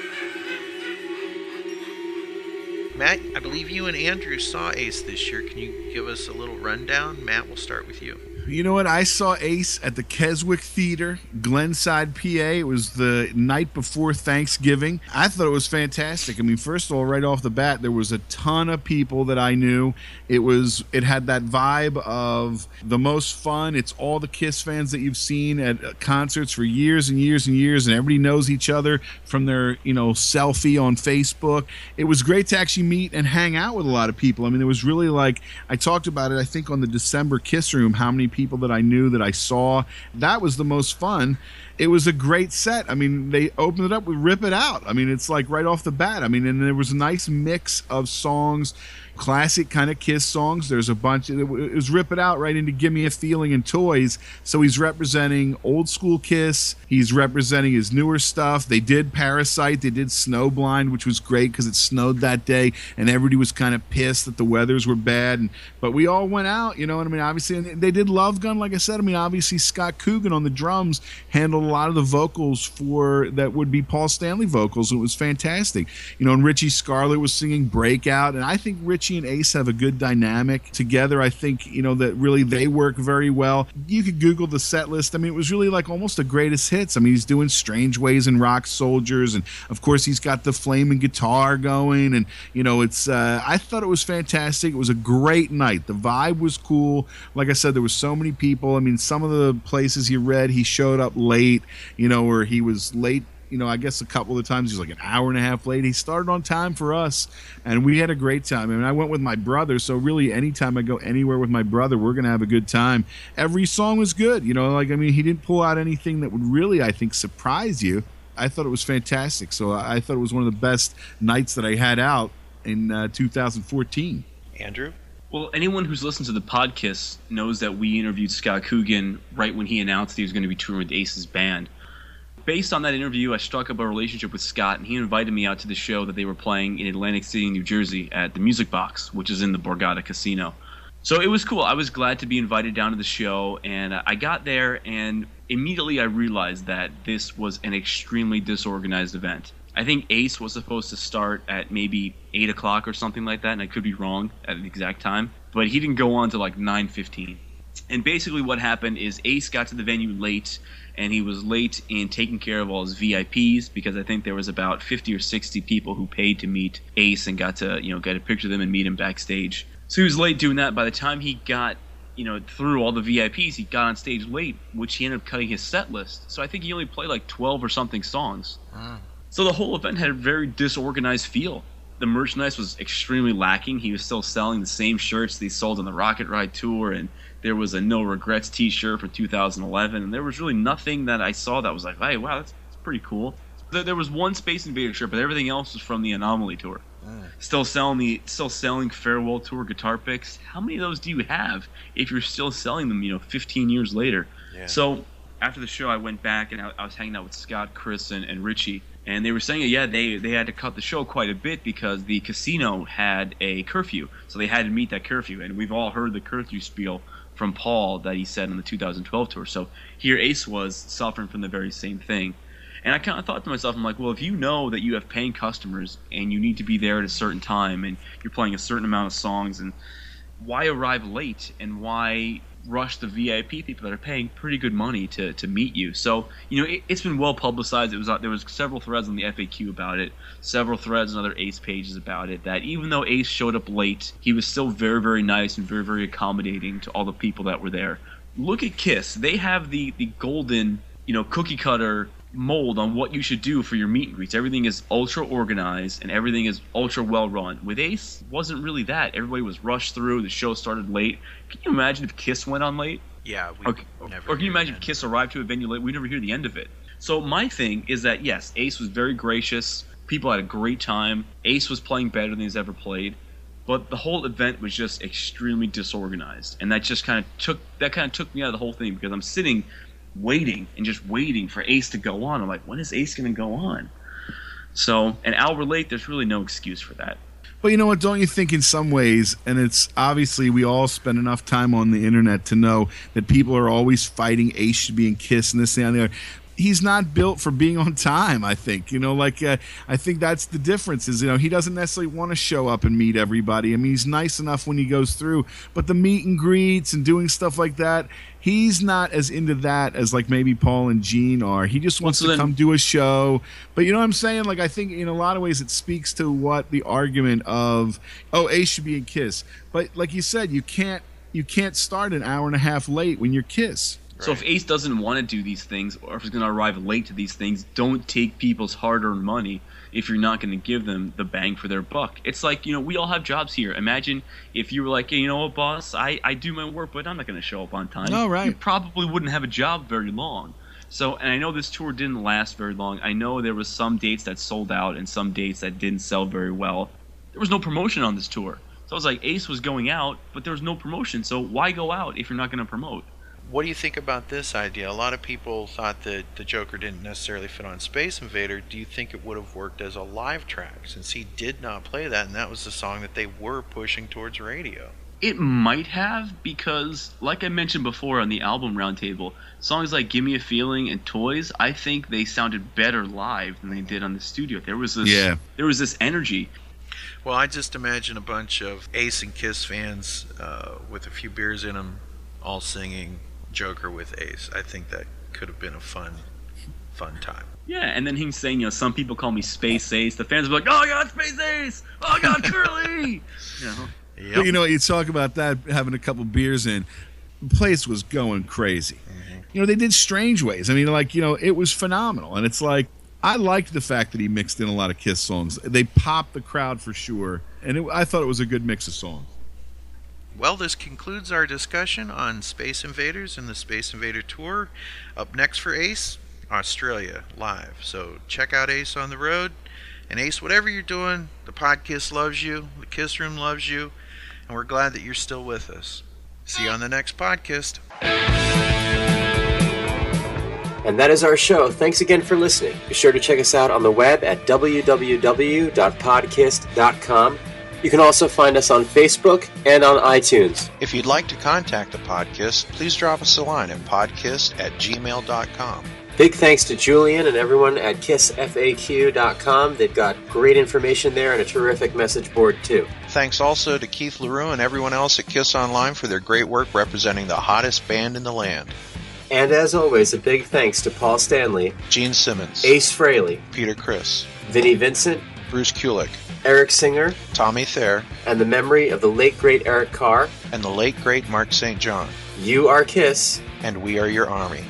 Matt, I believe you and Andrew saw Ace this year. Can you give us a little rundown? Matt, we'll start with you. You know what? I saw Ace at the Keswick Theater, Glenside, PA. It was the night before Thanksgiving. I thought it was fantastic. I mean, first of all, right off the bat, there was a ton of people that I knew. It was it had that vibe of the most fun. It's all the Kiss fans that you've seen at uh, concerts for years and years and years, and everybody knows each other from their you know selfie on Facebook. It was great to actually meet and hang out with a lot of people. I mean, there was really like I talked about it. I think on the December Kiss Room, how many people that I knew that I saw. That was the most fun. It was a great set. I mean, they opened it up with "Rip It Out." I mean, it's like right off the bat. I mean, and there was a nice mix of songs classic kind of Kiss songs. There's a bunch. It was rip it out right into "Give Me a Feeling" and "Toys." So he's representing old school Kiss. He's representing his newer stuff. They did "Parasite." They did "Snowblind," which was great because it snowed that day, and everybody was kind of pissed that the weathers were bad. And, but we all went out, you know. And I mean, obviously, they did "Love Gun," like I said. I mean, obviously, Scott Coogan on the drums handled a lot of the vocals for that would be Paul Stanley vocals. It was fantastic, you know. And Richie Scarlett was singing "Breakout," and I think Richie and Ace have a good dynamic together. I think you know that really they work very well. You could Google the set list. I mean, it was really like almost a greatest hits. I mean, he's doing Strange Ways and Rock Soldiers, and of course he's got the flaming guitar going, and you know it's. Uh, I thought it was fantastic. It was a great night. The vibe was cool. Like I said, there was so many people. I mean, some of the places you read, he showed up late. You know, or he was late you know, I guess a couple of times he's like an hour and a half late. He started on time for us, and we had a great time. I mean, I went with my brother, so really, anytime I go anywhere with my brother, we're gonna have a good time. Every song was good, you know. Like I mean, he didn't pull out anything that would really, I think, surprise you. I thought it was fantastic. So I thought it was one of the best nights that I had out in uh, 2014. Andrew. Well, anyone who's listened to the podcast knows that we interviewed Scott Coogan right when he announced he was going to be touring with Ace's band based on that interview, I struck up a relationship with Scott, and he invited me out to the show that they were playing in Atlantic City, New Jersey, at the Music Box, which is in the Borgata Casino. So it was cool. I was glad to be invited down to the show, and I got there, and immediately I realized that this was an extremely disorganized event. I think Ace was supposed to start at maybe eight o'clock or something like that, and I could be wrong at the exact time, but he didn't go on to like nine fifteen. And basically, what happened is Ace got to the venue late and he was late in taking care of all his VIPs because I think there was about 50 or 60 people who paid to meet Ace and got to you know get a picture of them and meet him backstage. So he was late doing that. By the time he got you know through all the VIPs, he got on stage late, which he ended up cutting his set list. So I think he only played like 12 or something songs. Mm. So the whole event had a very disorganized feel. The merchandise was extremely lacking. He was still selling the same shirts that he sold on the Rocket Ride tour and there was a no regrets T-shirt for 2011, and there was really nothing that I saw that was like, hey, wow, that's, that's pretty cool. There, there was one Space Invader shirt, but everything else was from the Anomaly tour. Mm. Still selling the still selling farewell tour guitar picks. How many of those do you have if you're still selling them? You know, 15 years later. So after the show, I went back and I, I was hanging out with Scott, Chris, and, and Richie, and they were saying, yeah, they they had to cut the show quite a bit because the casino had a curfew, so they had to meet that curfew. And we've all heard the curfew spiel from Paul that he said on the 2012 tour. So here Ace was suffering from the very same thing. And I kind of thought to myself, I'm like, well, if you know that you have paying customers and you need to be there at a certain time and you're playing a certain amount of songs, and why arrive late and why rush the VIP people that are paying pretty good money to, to meet you? So you know, it, it's been well publicized. It was uh, there was several threads on the FAQ about it, several threads on other Ace pages about it. That even though Ace showed up late, he was still very very nice and very very accommodating to all the people that were there. Look at Kiss; they have the the golden you know cookie cutter mold on what you should do for your meet and greets. Everything is ultra organized and everything is ultra well run. With Ace, wasn't really that. Everybody was rushed through. The show started late. Can you imagine if Kiss went on late? Yeah, we Or, never or can you imagine if. Kiss arrived to a venue late? We never hear the end of it. So my thing is that yes, Ace was very gracious. People had a great time. Ace was playing better than he's ever played. But the whole event was just extremely disorganized, and that just kind of took that kind of took me out of the whole thing because I'm sitting, waiting and just waiting for Ace to go on. I'm like, when is Ace going to go on? So an hour late, there's really no excuse for that. But you know what? Don't you think in some ways, and it's obviously we all spend enough time on the internet to know that people are always fighting Ace should be in Kiss and this and the other. He's not built for being on time. I think you know, like uh, I think that's the difference. Is you know he doesn't necessarily want to show up and meet everybody. I mean, he's nice enough when he goes through, but the meet and greets and doing stuff like that, he's not as into that as like maybe Paul and Gene are. He just wants so to then- come do a show. But you know what I'm saying? Like I think in a lot of ways it speaks to what the argument of oh Ace should be in Kiss. But like you said, you can't you can't start an hour and a half late when you're Kiss. So if Ace doesn't want to do these things, or if he's going to arrive late to these things, don't take people's hard-earned money if you're not going to give them the bang for their buck. It's like you know we all have jobs here. Imagine if you were like, hey, you know what, boss, I I do my work, but I'm not going to show up on time. Oh, right. You probably wouldn't have a job very long. So, and I know this tour didn't last very long. I know there was some dates that sold out and some dates that didn't sell very well. There was no promotion on this tour. So I was like, Ace was going out, but there was no promotion. So why go out if you're not going to promote? What do you think about this idea? A lot of people thought that the Joker didn't necessarily fit on Space Invader. Do you think it would have worked as a live track since he did not play that and that was the song that they were pushing towards radio? It might have because, like I mentioned before on the album roundtable, songs like "Give Me a Feeling" and "Toys," I think they sounded better live than they did on the studio. There was this, Yeah. there was this energy. Well, I just imagine a bunch of Ace and Kiss fans uh, with a few beers in them all singing Joker with Ace. I think that could have been a fun, fun time. Yeah, and then him saying, you know, some people call me Space Ace. The fans were like, "Oh, I got Space Ace! Oh, I got Curly!" you know, Yep. But you know, you talk about that having a couple beers in, the place was going crazy. Mm-hmm. You know, they did Strange Ways. I mean, like you know, it was phenomenal, and it's like I liked the fact that he mixed in a lot of Kiss songs. They popped the crowd for sure, and it, I thought it was a good mix of songs. Well, this concludes our discussion on Space Invaders and the Space Invader Tour. Up next for Ace, Australia live. So check out Ace on the road. And Ace, whatever you're doing, the podcast loves you, the Kiss Room loves you, and we're glad that you're still with us. See you on the next podcast. And that is our show. Thanks again for listening. Be sure to check us out on the web at www.podkist.com. You can also find us on Facebook and on iTunes. If you'd like to contact the podcast, please drop us a line at podcast at gmail.com. Big thanks to Julian and everyone at kissfaq.com. They've got great information there and a terrific message board, too. Thanks also to Keith LaRue and everyone else at Kiss Online for their great work representing the hottest band in the land. And as always, a big thanks to Paul Stanley, Gene Simmons, Ace Frehley, Peter Criss, Vinnie Vincent, Bruce Kulick, Eric Singer, Tommy Thayer, and the memory of the late great Eric Carr. and the late great Mark St. John. You are Kiss. And we are your army.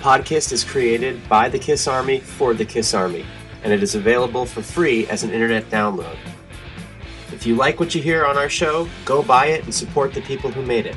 Podcast is created by the Kiss Army for the Kiss Army, and it is available for free as an internet download. If you like what you hear on our show, go buy it and support the people who made it.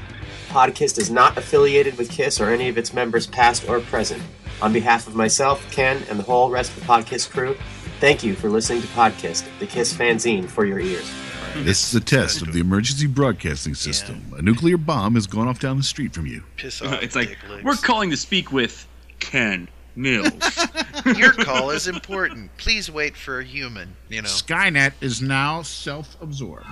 Podcast is not affiliated with Kiss or any of its members, past or present. On behalf of myself, Ken, and the whole rest of the Podcast crew, thank you for listening to Podcast, the Kiss fanzine for your ears. This is a test of the emergency broadcasting system. A nuclear bomb has gone off down the street from you. Piss off. it's like dick we're calling to speak with Ken Mills. Your call is important. Please wait for a human, you know. Skynet is now self absorbed.